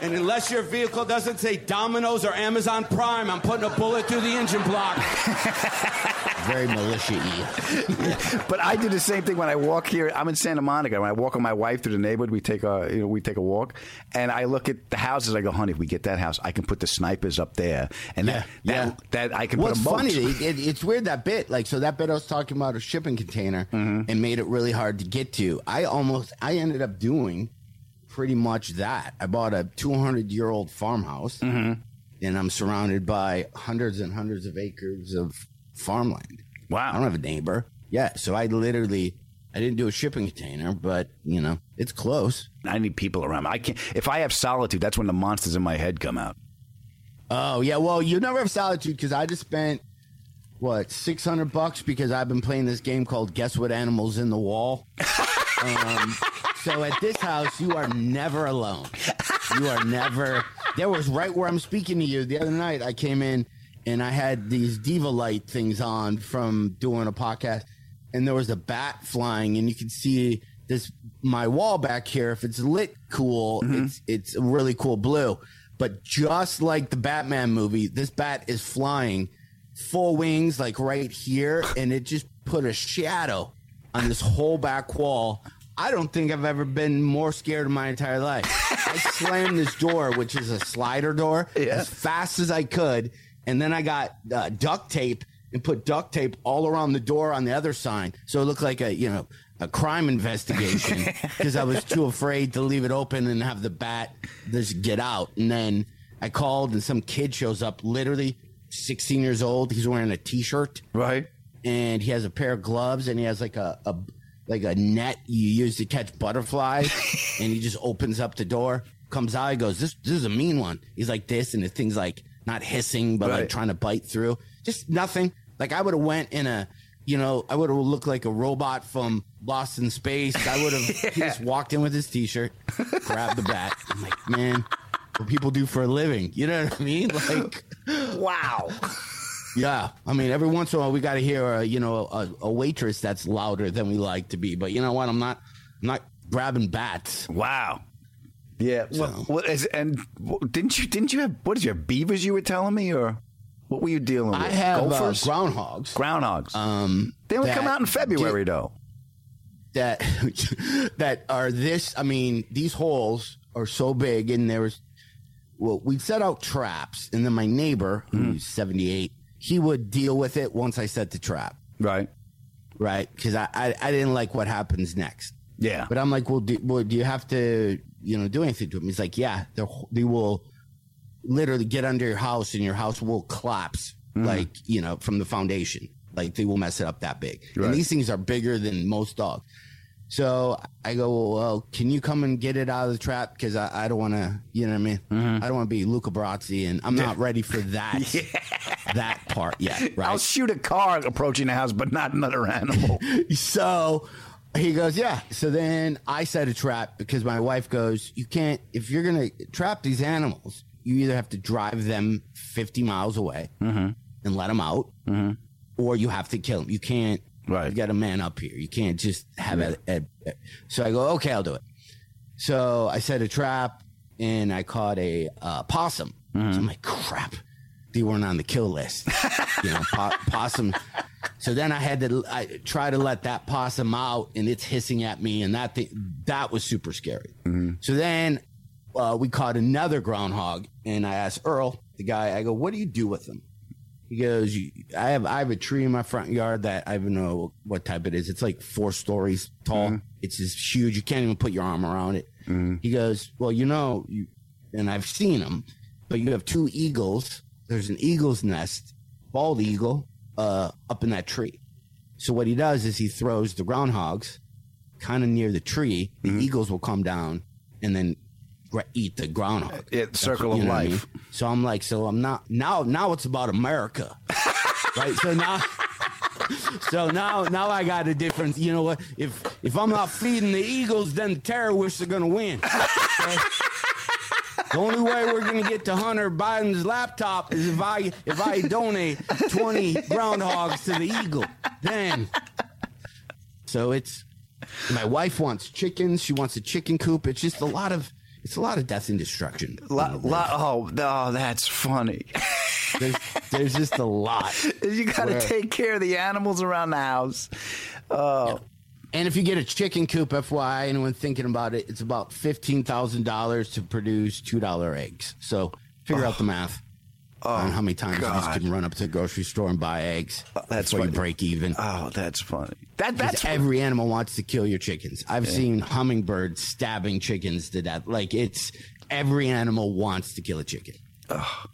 and unless your vehicle doesn't say Domino's or Amazon Prime, I'm putting a bullet through the engine block. Very militia y. but I do the same thing when I walk here. I'm in Santa Monica. When I walk with my wife through the neighborhood, we take a you know we take a walk, and I look at the houses. I go, honey, if we get that house, I can put the snipers up there, and that that, that I can What's put a funny, it, it's weird that bit. Like, so that bit I was talking about a shipping container mm-hmm. and made it really hard to get to. I almost, I ended up doing pretty much that. I bought a 200 year old farmhouse, and I'm surrounded by hundreds and hundreds of acres of farmland. Wow. I don't have a neighbor. Yeah. So I literally, I didn't do a shipping container, but you know, it's close. I need people around. me. I can't. If I have solitude, that's when the monsters in my head come out. Oh yeah, well you never have solitude because I just spent what six hundred bucks because I've been playing this game called Guess What Animals in the Wall. um, so at this house, you are never alone. You are never. There was right where I'm speaking to you the other night. I came in and I had these diva light things on from doing a podcast, and there was a bat flying, and you could see this my wall back here. If it's lit cool, mm-hmm. it's it's really cool blue. But just like the Batman movie, this bat is flying full wings, like right here, and it just put a shadow on this whole back wall. I don't think I've ever been more scared in my entire life. I slammed this door, which is a slider door, as fast as I could, and then I got uh, duct tape and put duct tape all around the door on the other side, so it looked like a you know a crime investigation because I was too afraid to leave it open and have the bat just get out. And then I called, and some kid shows up, literally 16 years old. He's wearing a t-shirt, right? And he has a pair of gloves, and he has like a, a like a net you use to catch butterflies. and he just opens up the door, comes out, he goes, "This this is a mean one." He's like this, and the thing's like not hissing, but like trying to bite through. Just nothing. Like I would have went in a. You know, I would have looked like a robot from Lost in Space. I would have he just walked in with his t-shirt, grabbed the bat. I'm like, man, what people do for a living. You know what I mean? Like, wow. Yeah, I mean, every once in a while we got to hear, a, you know, a, a waitress that's louder than we like to be. But you know what? I'm not, I'm not grabbing bats. Wow. Yeah. What, what is, and didn't you didn't you have what did you have beavers you were telling me or what were you dealing with? I have uh, Gophers? groundhogs. Groundhogs. Um, they only come out in February though. That that are this. I mean, these holes are so big, and there's. Well, we set out traps, and then my neighbor, Hmm. who's 78, he would deal with it once I set the trap. Right. Right. Because I, I, I didn't like what happens next. Yeah. But I'm like, well, do, well, do you have to, you know, do anything to him? He's like, yeah, they will literally get under your house and your house will collapse, Mm. like, you know, from the foundation. Like they will mess it up that big. Right. And these things are bigger than most dogs. So I go, well, can you come and get it out of the trap? Because I, I don't want to, you know what I mean? Mm-hmm. I don't want to be Luca Brasi, and I'm not ready for that that part yet. Right? I'll shoot a car approaching the house, but not another animal. so he goes, yeah. So then I set a trap because my wife goes, you can't, if you're going to trap these animals, you either have to drive them 50 miles away Mm-hmm. and let them out, or you have to kill them. You can't, right. You've got a man up here. You can't just have a, a, a- So I go, okay, I'll do it. So I set a trap and I caught a uh, possum. So I'm like, crap, they weren't on the kill list. you know, po- possum. So then I had to I try to let that possum out, and it's hissing at me, and that thing, that was super scary. So then uh, we caught another groundhog, and I asked Earl, the guy, I go, "What do you do with them?" He goes, "I have I have a tree in my front yard that I don't know what type it is. It's like four stories tall. It's just huge. You can't even put your arm around it." He goes, "Well, you know, you, and I've seen them, but you have two eagles. There's an eagle's nest, bald eagle, uh, up in that tree." So what he does is he throws the groundhogs kind of near the tree. The Mm-hmm. eagles will come down and then eat the groundhog. Yeah, circle what- of what I life. mean? So I'm like, so I'm not now. Now it's about America, right? So now. So now, now I got a difference. You know what? If if I'm not feeding the Eagles, then the terrorists are gonna win. The only way we're gonna get to Hunter Biden's laptop is if I if I donate 20 groundhogs to the Eagle. Then, so it's my wife wants chickens. She wants a chicken coop. It's just a lot of it's a lot of death and destruction. Oh, oh, that's funny. There's, there's just a lot. You got to take care of the animals around the house. Oh, And if you get a chicken coop, FYI, anyone thinking about it, it's about fifteen thousand dollars to produce two dollar eggs. So figure out the oh. math Oh, on how many times you God. just can run up to the grocery store and buy eggs oh, that's before you break even. oh, that's funny. That that's every animal wants to kill your chickens. I've seen hummingbirds stabbing chickens to death. Like it's every animal wants to kill a chicken. Oh,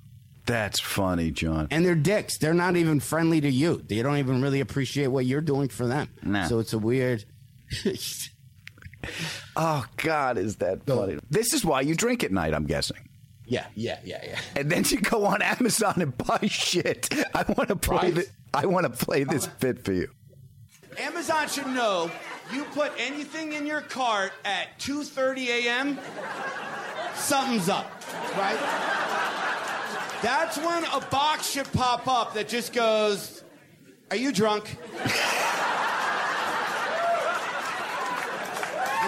that's funny, John. And they're dicks. They're not even friendly to you. They don't even really appreciate what you're doing for them. No. So it's a weird. Oh God, is that funny? This is why you drink at night. I'm guessing. Yeah, yeah, yeah, yeah. And then you go on Amazon and buy shit. I want to play. Right. The, I want to play this bit for you. Amazon should know you put anything in your cart at 2:30 a.m. Something's up, right? That's when a box should pop up that just goes, "Are you drunk?"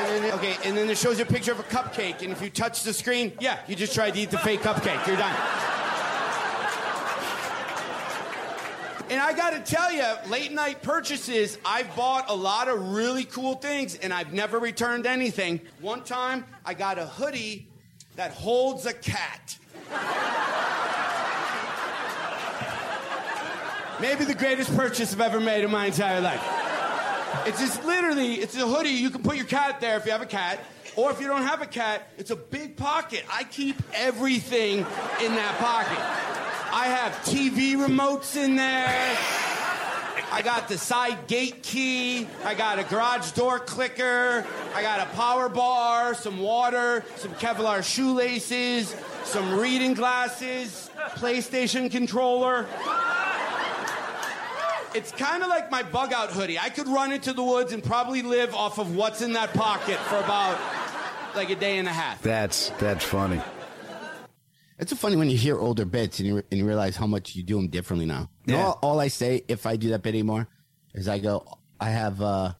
And then, okay, and then it shows you a picture of a cupcake, and if you touch the screen, yeah, you just tried to eat the fake cupcake. You're done. And I got to tell you, late night purchases, I've bought a lot of really cool things and I've never returned anything. One time, I got a hoodie that holds a cat. Maybe the greatest purchase I've ever made in my entire life. It's just literally, it's a hoodie. You can put your cat there if you have a cat. Or if you don't have a cat, it's a big pocket. I keep everything in that pocket. I have TV remotes in there. I got the side gate key. I got a garage door clicker. I got a power bar, some water, some Kevlar shoelaces, some reading glasses, PlayStation controller. It's kind of like my bug out hoodie. I could run into the woods and probably live off of what's in that pocket for about like a day and a half. That's that's funny. It's so funny when you hear older bits and you, and you realize how much you do them differently now. You know, all, all I say if I do that bit anymore is I go, I have uh,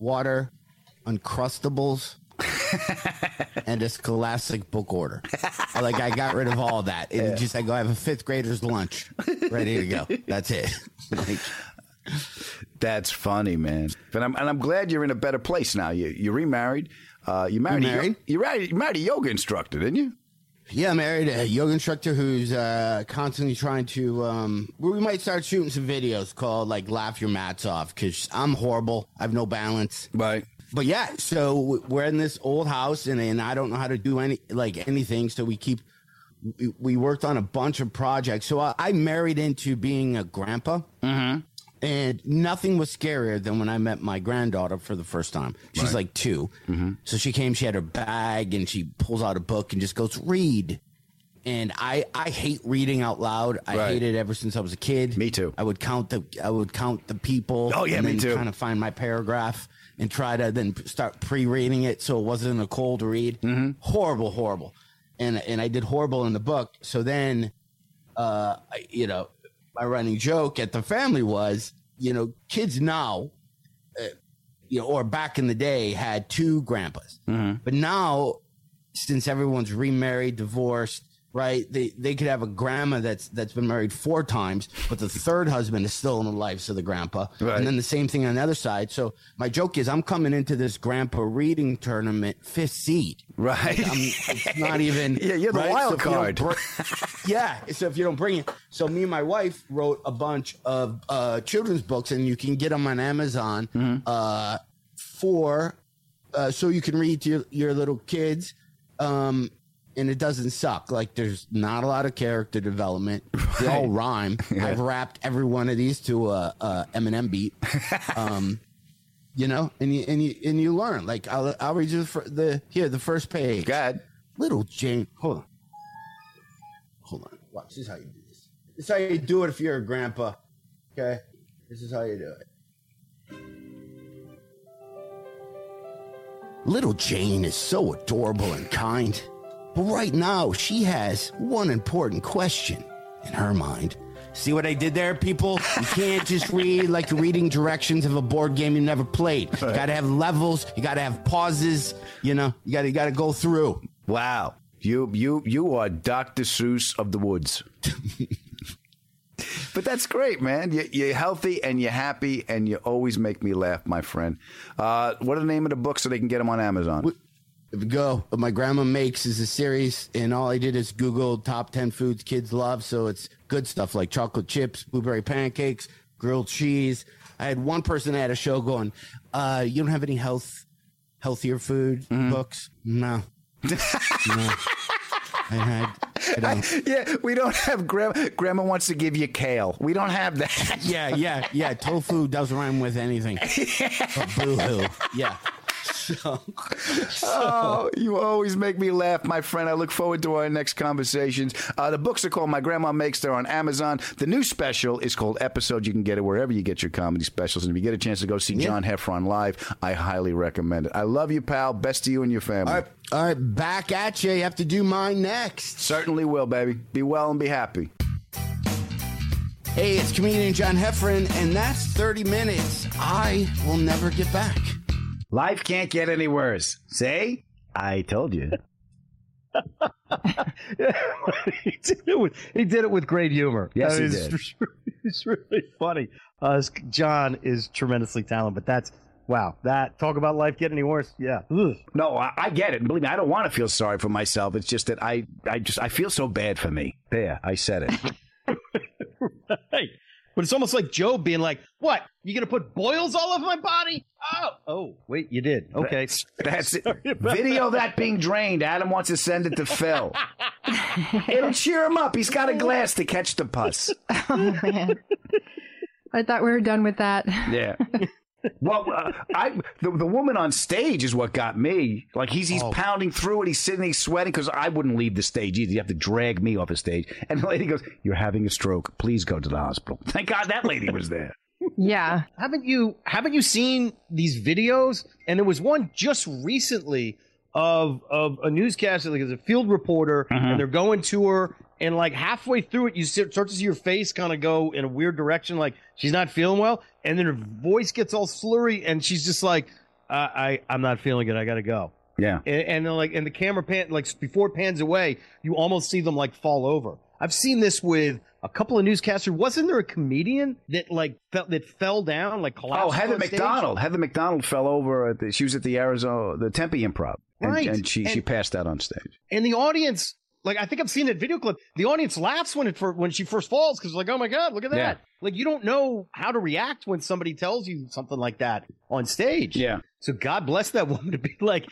water, Uncrustables, and a Scholastic book order. like I got rid of all that. It just I go, I have a fifth grader's lunch ready to go. That's it. like, That's funny, man. But I'm and I'm glad you're in a better place now. You you remarried. Uh, you married. a yo- married? you married. You married a yoga instructor, didn't you? Yeah, I married a yoga instructor who's uh, constantly trying to. Um, we might start shooting some videos called like "Laugh Your Mats Off" because I'm horrible. I have no balance. Right. But yeah, so we're in this old house, and, and I don't know how to do any like anything. So we keep. We, we worked on a bunch of projects. So I, I married into being a grandpa. Mm-hmm. And nothing was scarier than when I met my granddaughter for the first time. She's Right. like 2 So she came, she had her bag, and she pulls out a book and just goes, read. And I, I hate reading out loud. I Right. hate it ever since I was a kid. Me too. I would count the I would count the people. Oh, yeah, and me too. Kind of find my paragraph and try to then start pre-reading it so it wasn't a cold read. Mm-hmm. Horrible, horrible. And and I did horrible in the book. So then uh, I- you know, my running joke at the family was, you know, kids now, uh, you know, or back in the day had two grandpas, but now, since everyone's remarried, divorced, right? They they could have a grandma that's that's been married four times, but the third husband is still in the lives of the grandpa, Right. and then the same thing on the other side. So my joke is, I'm coming into this grandpa reading tournament fifth seed. Right. Like, I'm, it's not even. Yeah, you're the right? wild if card. yeah. So if you don't bring it, so me and my wife wrote a bunch of uh, children's books, and you can get them on Amazon Mm-hmm. uh, for uh, so you can read to your, your little kids. Um, and it doesn't suck. Like there's not a lot of character development. They all rhyme. I've wrapped every one of these to a, a Eminem beat. Um, you know, and you and you and you learn. Like I'll I'll read you the, the here the first page. God, little Jane. Hold on, hold on. Watch. This is how you do this. This is how you do it if you're a grandpa. Okay, this is how you do it. Little Jane is so adorable and kind. But right now, she has one important question in her mind. See what I did there, people? You can't just read like you're reading directions of a board game you never played. You gotta have levels, you gotta have pauses, you know, you gotta you gotta go through. Wow. You you you are Dr. Seuss of the woods. but that's great, man. You, you're healthy and you're happy, and you always make me laugh, my friend. Uh, what are the name of the books so they can get them on Amazon? Go. What my grandma makes is a series, and all I did is Google top 10 foods kids love. So it's good stuff like chocolate chips, blueberry pancakes, grilled cheese. I had one person at a show going, uh, You don't have any health, healthier food books? No. no. I had. I don't. yeah, we don't have grandma. Grandma wants to give you kale. We don't have that. yeah, yeah, yeah. Tofu doesn't rhyme with anything. Boo hoo. Yeah. So, oh, you always make me laugh, my friend. I look forward to our next conversations. Uh, the books are called My Grandma Makes. They're on Amazon. The new special is called Episode. You can get it wherever you get your comedy specials. And if you get a chance to go see John Heffron live, I highly recommend it. I love you, pal. Best to you and your family. All right, all right, back at you. You have to do mine next. Certainly will, baby. Be well and be happy. Hey, it's comedian John Heffron, and that's 30 minutes I will never get back. Life can't get any worse. See? I told you. he, did it with, he did it with great humor. Yes, he it's, did. It's really funny. Uh, John is tremendously talented, but that's wow. That talk about life getting any worse? Yeah. Ugh. No, I, I get it. Believe me, I don't want to feel sorry for myself. It's just that I, I just, I feel so bad for me. There, I said it. right. But it's almost like Job being like, "What? You gonna put boils all over my body?" Oh, oh, wait, you did. Okay, That's it. Sorry about Video that being drained. Adam wants to send it to Phil. It'll cheer him up. He's got a glass to catch the pus. Oh man. I thought we were done with that. Yeah. Well, uh, I the, the woman on stage is what got me. Like he's he's Oh. pounding through it. He's sitting, he's sweating because I wouldn't leave the stage either. You have to drag me off the stage. And the lady goes, "You're having a stroke. Please go to the hospital." Thank God that lady was there. Yeah. haven't you haven't you seen these videos? And there was one just recently of of a newscaster, like as a field reporter, and they're going to her, and like halfway through it, you start start to see her face kind of go in a weird direction, like she's not feeling well, and then her voice gets all slurry, and she's just like, uh, "I I'm not feeling it. I got to go." Yeah. and, and then like and the camera pan like before it pans away, you almost see them like fall over. I've seen this with a couple of newscasters. Wasn't there a comedian that like fell, that fell down like collapsed? Oh, Heather? McDonald. Heather McDonald fell over. At the, she was at the Arizona, the Tempe Improv, and, Right. and she she passed out on stage. and the audience. Like I think I've seen that video clip. The audience laughs when it for, when she first falls because like, oh my god, look at that! Yeah. Like you don't know how to react when somebody tells you something like that on stage. Yeah. So God bless that woman to be like,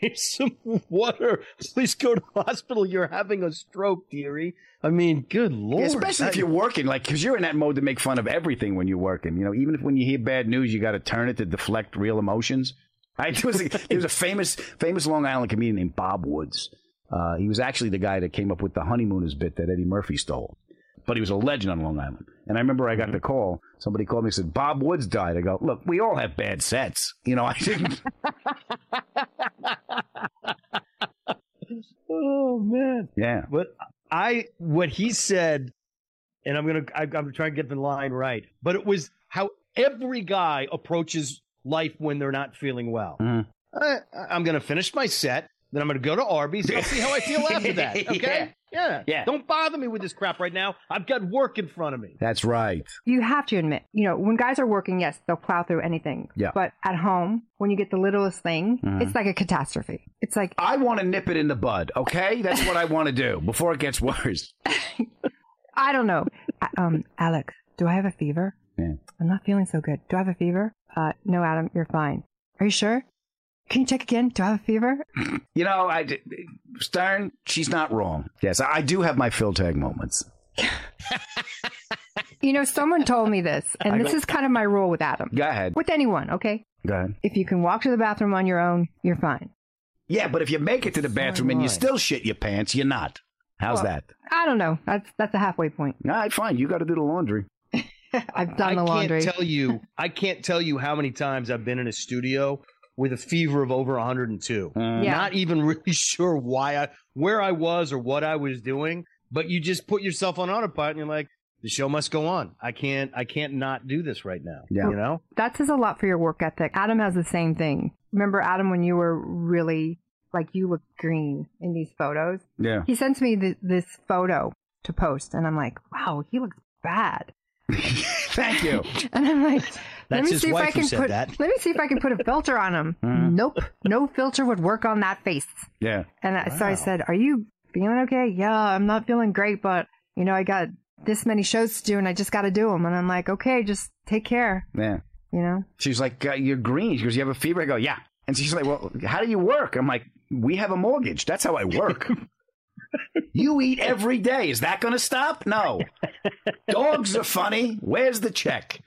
here's some water. Please go to the hospital. You're having a stroke, dearie. I mean, good lord. Yeah, especially if you're working, like because you're in that mode to make fun of everything when you're working. You know, even if when you hear bad news, you got to turn it to deflect real emotions. I, there was a, there was a famous famous Long Island comedian named Bob Woods. Uh, he was actually the guy that came up with the honeymooners bit that Eddie Murphy stole. But he was a legend on Long Island. And I remember I got the call. Somebody called me and said, Bob Woods died. I go, look, we all have bad sets. You know, I didn't. Oh man. Yeah. But I what he said, and I'm gonna I, I'm trying to get the line right. But it was how every guy approaches life when they're not feeling well. Mhm. I, I'm gonna finish my set. Then I'm gonna go to Arby's. and I'll see how I feel after that. Okay. Yeah. Yeah. Don't bother me with this crap right now. I've got work in front of me. That's right. You have to admit, you know, when guys are working, yes, they'll plow through anything. Yeah. But at home, when you get the littlest thing, Mhm. it's like a catastrophe. It's like, I want to nip it in the bud, okay? That's what I want to do before it gets worse. I don't know. Um, Alex, do I have a fever? Yeah. I'm not feeling so good. Do I have a fever? Uh, no, Adam, you're fine. Are you sure? Can you check again? Do I have a fever? You know, I Stern, she's not wrong. Yes, I do have my Phil tag moments. You know, someone told me this, and I this go- is kind of my rule with Adam. Go ahead. With anyone, okay? Go ahead. If you can walk to the bathroom on your own, you're fine. Yeah, but if you make it to the bathroom and you still shit your pants, you're not. How's Well, that? I don't know. That's that's a halfway point. All right, fine. You got to do the laundry. I've done I the laundry. can't tell you. I can't tell you how many times I've been in a studio with a fever of over 102. Hmm. Yeah. Not even really sure why I, where I was or what I was doing, but you just put yourself on autopilot and you're like, the show must go on. I can't. I can't not do this right now. Yeah. You know. That says a lot for your work ethic. Adam has the same thing. Remember, Adam, when you were really like you look green in these photos. Yeah. He sends me th- this photo to post, and I'm like, wow, he looks bad. Thank you. And I'm like, let me see if I can put that. let me see if I can put a filter on him. Mhm. Nope, no filter would work on that face. Yeah. And I, so I said, "Are you feeling okay?" Yeah, I'm not feeling great, but you know, I got this many shows to do, and I just got to do them. And I'm like, okay, just take care. Yeah. You know. She's like, uh, "You're green." She goes, "You have a fever?" I go, "Yeah." And she's like, "Well, how do you work?" I'm like, "We have a mortgage. That's how I work." you eat every day. Is that going to stop? No. Dogs are funny. Where's the check?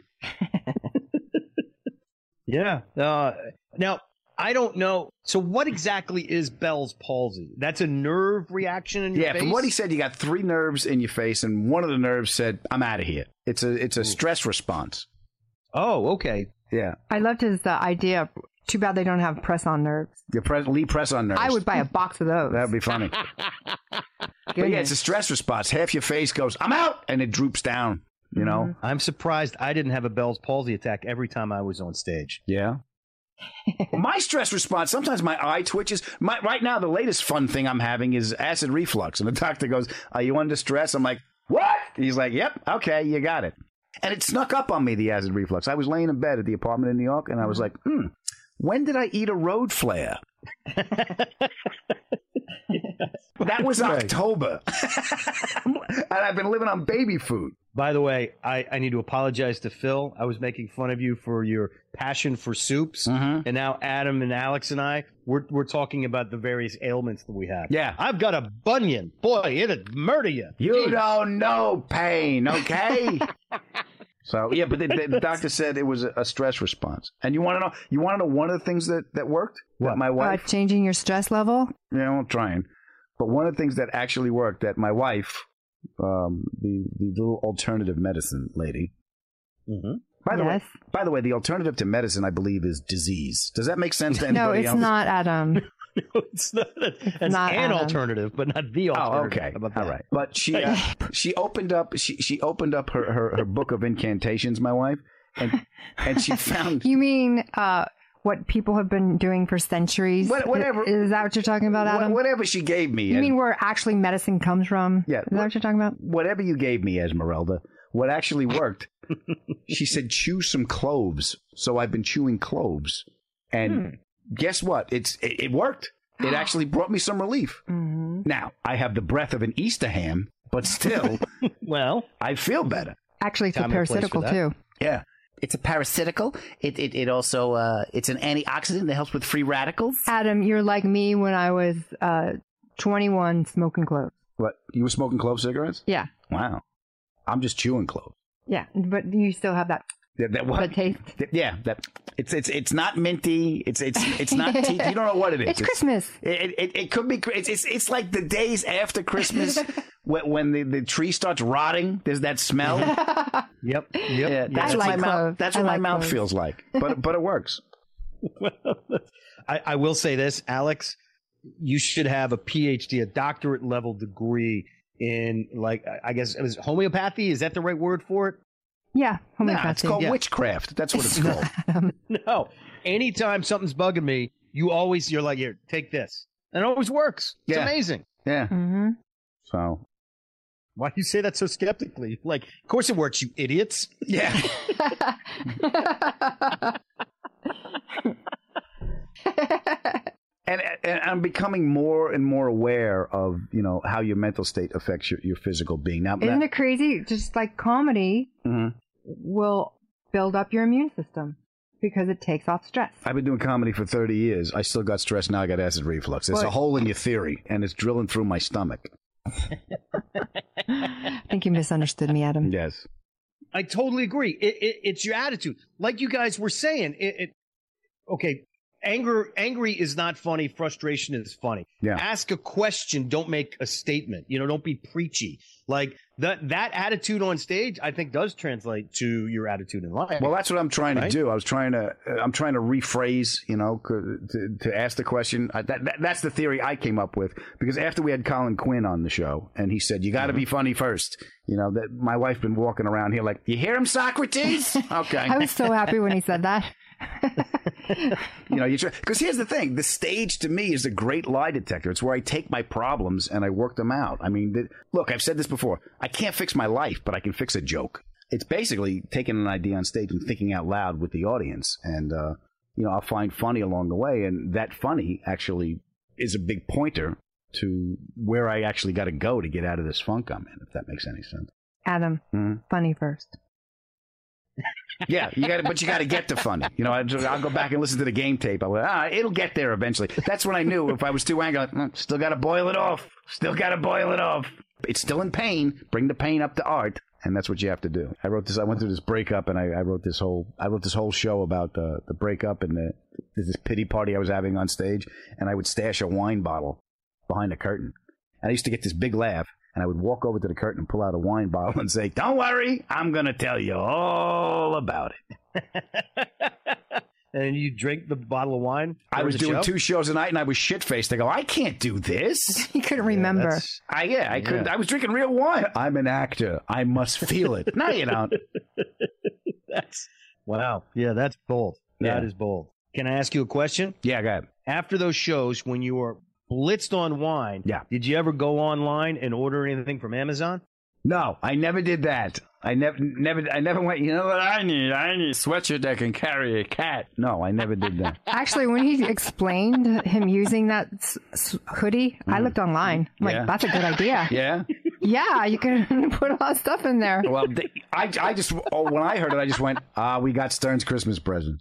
Yeah. Uh, now I don't know. So what exactly is Bell's palsy? That's a nerve reaction in your Yeah, face. Yeah, from what he said, you got three nerves in your face, and one of the nerves said, "I'm out of here." It's a it's a stress response. Oh, okay. Yeah, I loved his uh, idea. Too bad they don't have press on nerves. you press Lee press on nerves. I would buy a box of those. That'd be funny. but yeah, it's a stress response. Half your face goes, "I'm out," and it droops down. You know? I'm surprised I didn't have a Bell's palsy attack every time I was on stage. Yeah. my stress response. Sometimes my eye twitches. My, right now, the latest fun thing I'm having is acid reflux, and the doctor goes, "Are you under stress?" I'm like, "What?" He's like, "Yep, okay, you got it." And it snuck up on me the acid reflux. I was laying in bed at the apartment in New York, and I was like, "Hmm, when did I eat a road flare?" that was Right. October, and I've been living on baby food. By the way, I, I need to apologize to Phil. I was making fun of you for your passion for soups, Mm-hmm. and now Adam and Alex and I we're we're talking about the various ailments that we have. Yeah. I've got a bunion. Boy, it'd murder you. You Jeez. don't know pain, okay? so yeah, but the, the, the doctor said it was a, a stress response. And you want to know? You want to know one of the things that that worked? That my Uh, wife, changing your stress level. Yeah, I'm trying. But one of the things that actually worked that my wife, um, the the little alternative medicine lady. Mm-hmm. By the way, by the way, the alternative to medicine, I believe, is disease. Does that make sense to anybody? No, it's else? not, Adam. it's not. It's not an Adam. alternative, but not the Oh, alternative. okay. How about All that? right. But she uh, she opened up she she opened up her, her, her book of incantations, my wife, and and she found You mean uh, what people have been doing for centuries? What- whatever. Is that what you're talking about, Wha- Adam? whatever she gave me. you and mean where actually medicine comes from? Yeah. Is that what you're talking about? whatever you gave me, Esmeralda, what actually worked? she said chew some cloves. So I've been chewing cloves, and Hmm. Guess what? It's it, it worked. It actually brought me some relief. Mm-hmm. Now I have the breath of an Easter ham, but still, well, I feel better. Actually, it's Time a and place for parasitical that. too. Yeah. It's a parasitical. It it, it also uh, it's an antioxidant that helps with free radicals. Adam, you're like me when I was uh, 21 smoking cloves. What you were smoking clove cigarettes? Yeah, Wow. I'm just chewing cloves. yeah, but you still have that. That, that what? That taste. Th- Yeah, that it's it's it's not minty. It's it's it's not. Tea, you don't know what it is. It's Christmas. It, it, it could be. It's, it's it's like the days after Christmas when, when the, the tree starts rotting. There's that smell. Yep. Yep. Yeah, that's I what like my mouth. That's I what my like mouth cloves. feels like. But but it works. I, I will say this, Alex. You should have a PhD, a doctorate level degree in, like, I guess, is homeopathy? Is that the right word for it? Yeah, Nah, it's called Yeah. witchcraft. That's what it's called. No. Anytime something's bugging me, you always, you're like, here, take this. And it always works. It's Yeah. amazing. yeah. hmm So Why do you say that so skeptically? Like, of course it works, you idiots. yeah. And, and I'm becoming more and more aware of you know how your mental state affects your, your physical being. Now, Isn't it crazy? Just like comedy Mhm. Will build up your immune system. because it takes off stress. I've been doing comedy for 30 years. I still got stress. Now I got acid reflux. There's a hole in your theory, and it's drilling through my stomach. I think you misunderstood me, Adam. Yes. I totally agree. It, it, it's your attitude, like you guys were saying. It, it okay. Anger, angry is not funny. Frustration is funny. Yeah. Ask a question. Don't make a statement. You know, don't be preachy. Like that. That attitude on stage, I think, does translate to your attitude in life. Well, that's what I'm trying Right? to do. I was trying to, uh, I'm trying to rephrase, you know, to, to ask the question. That, that, that's the theory I came up with because after we had Colin Quinn on the show, and he said, "You got to be funny first. You know that my wife been walking around here like, "You hear him, Socrates?" Okay. I was so happy when he said that. you know, you because here's the thing: the stage to me is a great lie detector. It's where I take my problems and I work them out. I mean, th- look, I've said this before. I can't fix my life, but I can fix a joke. It's basically taking an idea on stage and thinking out loud with the audience, and uh, you know, I'll find funny along the way, and that funny actually is a big pointer to where I actually got to go to get out of this funk I'm in. If that makes any sense. Adam, Mhm. funny first. Yeah, you got, but you got to get to funny. You know, I, I'll go back and listen to the game tape. I will, ah, it'll get there eventually. That's when I knew if I was too angry, like, "Mm, still got to boil it off. Still got to boil it off. It's still in pain. Bring the pain up to art, and that's what you have to do. I wrote this. I went through this breakup, and I, I wrote this whole. I wrote this whole show about the the breakup and the this pity party I was having on stage, and I would stash a wine bottle behind the curtain. And I used to get this big laugh, and I would walk over to the curtain and pull out a wine bottle and say, "Don't worry, I'm going to tell you all about it." and you drink the bottle of wine. I was doing show? two shows a night, and I was shit faced. I go, "I can't do this." He couldn't remember. that's- I yeah, I couldn't. I was drinking real wine. I'm an actor. I must feel it. no, you don't. That's wow. Yeah, that's bold. That Yeah. is bold. Can I ask you a question? Yeah, go ahead. After those shows, when you were blitzed on wine, Yeah. did you ever go online and order anything from Amazon? No, I never did that. I never, never, I never went. You know what I need? I need a sweatshirt that can carry a cat. No, I never did that. Actually, when he explained him using that s- s- hoodie, I looked online. I'm like, Mm. That's a good idea. Yeah. Yeah, you can put a lot of stuff in there. Well, they, I, I just oh, when I heard it, I just went, ah, we got Stern's Christmas present.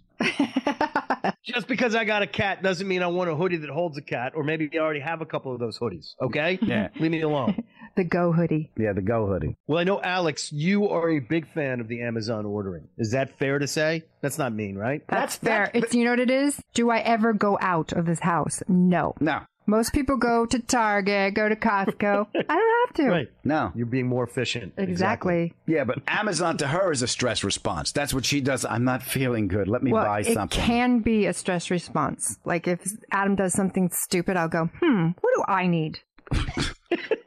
Just because I got a cat doesn't mean I want a hoodie that holds a cat, or maybe I already have a couple of those hoodies. Okay? Yeah. Leave me alone. The Go hoodie. Yeah, the Go hoodie. Well, I know, Alex, you are a big fan of the Amazon ordering. Is that fair to say? That's not mean, right? That's, fair. it's you know what it is? Do I ever go out of this house? No. No, Most people go to Target, go to Costco. I don't have to. Right. no. You're being more efficient. Exactly. Yeah, but Amazon to her is a stress response. That's what she does. I'm not feeling good. Let me well, buy it something. can be a stress response. Like if Adam does something stupid, I'll go, hmm, what do I need?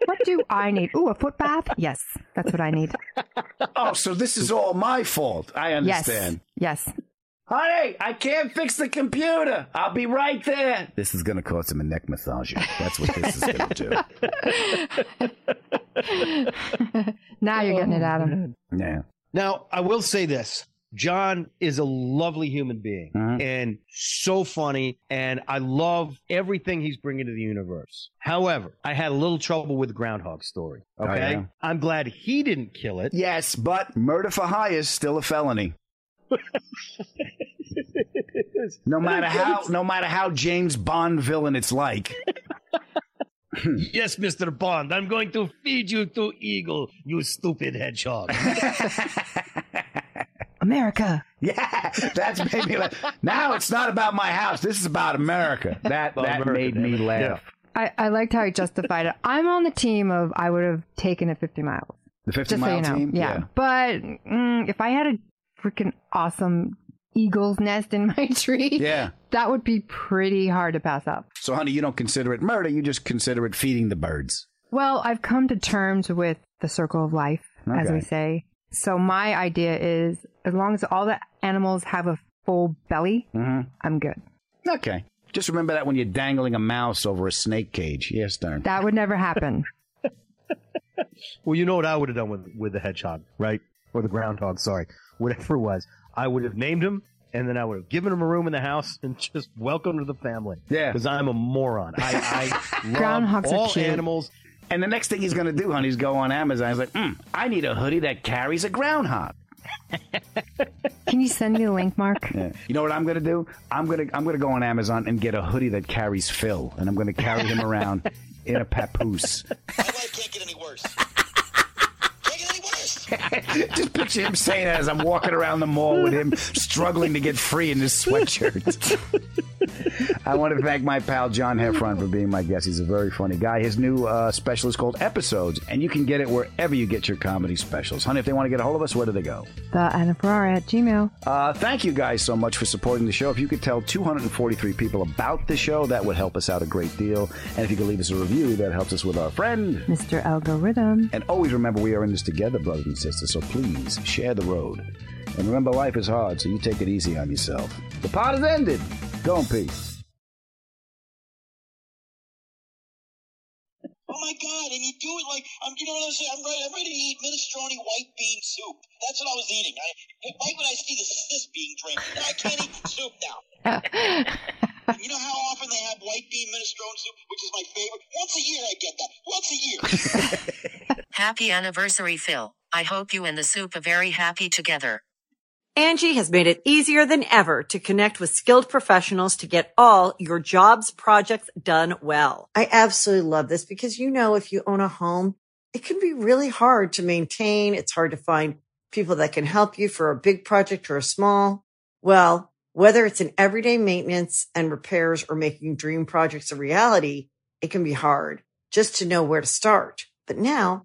what do I need? Ooh, a foot bath? Yes, that's what I need. Oh, so this is all my fault. I understand. Yes. Yes. Honey, I can't fix the computer. I'll be right there. This is going to cost him a neck massage. That's what this is going to do. now you're getting it, out Adam. Yeah. Now, I will say this. John is a lovely human being Mhm. and so funny, and I love everything he's bringing to the universe. However, I had a little trouble with the Groundhog Story. Oh, Okay, yeah? I'm glad he didn't kill it. Yes, but murder for hire is still a felony. No matter how, no matter how James Bond villain it's like. yes, Mister Bond, I'm going to feed you to Eagle, you stupid hedgehog. America. Yeah, that's made me laugh. Now it's not about my house. This is about America. That About that America, made me it. laugh. I, I liked how he justified it. I'm on the team of I would have taken it 50 miles. The 50 Just so mile you know. team. Yeah. But mm, if I had a freaking awesome eagle's nest in my tree, Yeah. that would be pretty hard to pass up. So, honey, you don't consider it murder. You just consider it feeding the birds. Well, I've come to terms with the circle of life, as we say. So my idea is as long as all the animals have a full belly, Mm-hmm. I'm good. Okay. Just remember that when you're dangling a mouse over a snake cage. Yes, Stern. That would never happen. well, you know what I would have done with with the hedgehog, right? Or the groundhog, sorry, whatever it was. I would have named him, and then I would have given him a room in the house and just welcome to the family. Yeah. because I'm a moron. I, I love Groundhogs are all cute. animals. And the next thing he's going to do, honey, is go on Amazon. He's like, mm, I need a hoodie that carries a groundhog. Can you send me the link, Mark? Yeah. You know what I'm gonna do? I'm gonna I'm gonna go on Amazon and get a hoodie that carries Phil, and I'm gonna carry him around in a papoose. My life can't get any worse. Just picture him saying that as I'm walking around the mall with him struggling to get free in his sweatshirt. I want to thank my pal John Heffron for being my guest. He's a very funny guy. His new uh, special is called Episodes, and you can get it wherever you get your comedy specials. Honey, if they want to get a hold of us, where do they go? The Adam Ferrara at Gmail. Uh, thank you guys so much for supporting the show. If you could tell 243 people about the show, that would help us out a great deal. And if you could leave us a review, that helps us with our friend. Mr. Algorithm. And always remember, we are in this together, brothers and sisters. So please share the road. And remember, life is hard, so you take it easy on yourself. The pod is ended. Go in peace. Oh my god, and you do it like I'm you know what I'm saying? I'm ready I'm ready to eat minestrone white bean soup. That's what I was eating. I right when I see the cyst being drained. I can't eat soup now. You know how often they have white bean minestrone soup, which is my favorite? Once a year I get that. Once a year. Happy anniversary, Phil. I hope you and the soup are very happy together. Angi has made it easier than ever to connect with skilled professionals to get all your jobs projects done well. I absolutely love this because, you know, if you own a home, it can be really hard to maintain. It's hard to find people that can help you for a big project or a small. Well, whether it's in everyday maintenance and repairs or making dream projects a reality, it can be hard just to know where to start. But now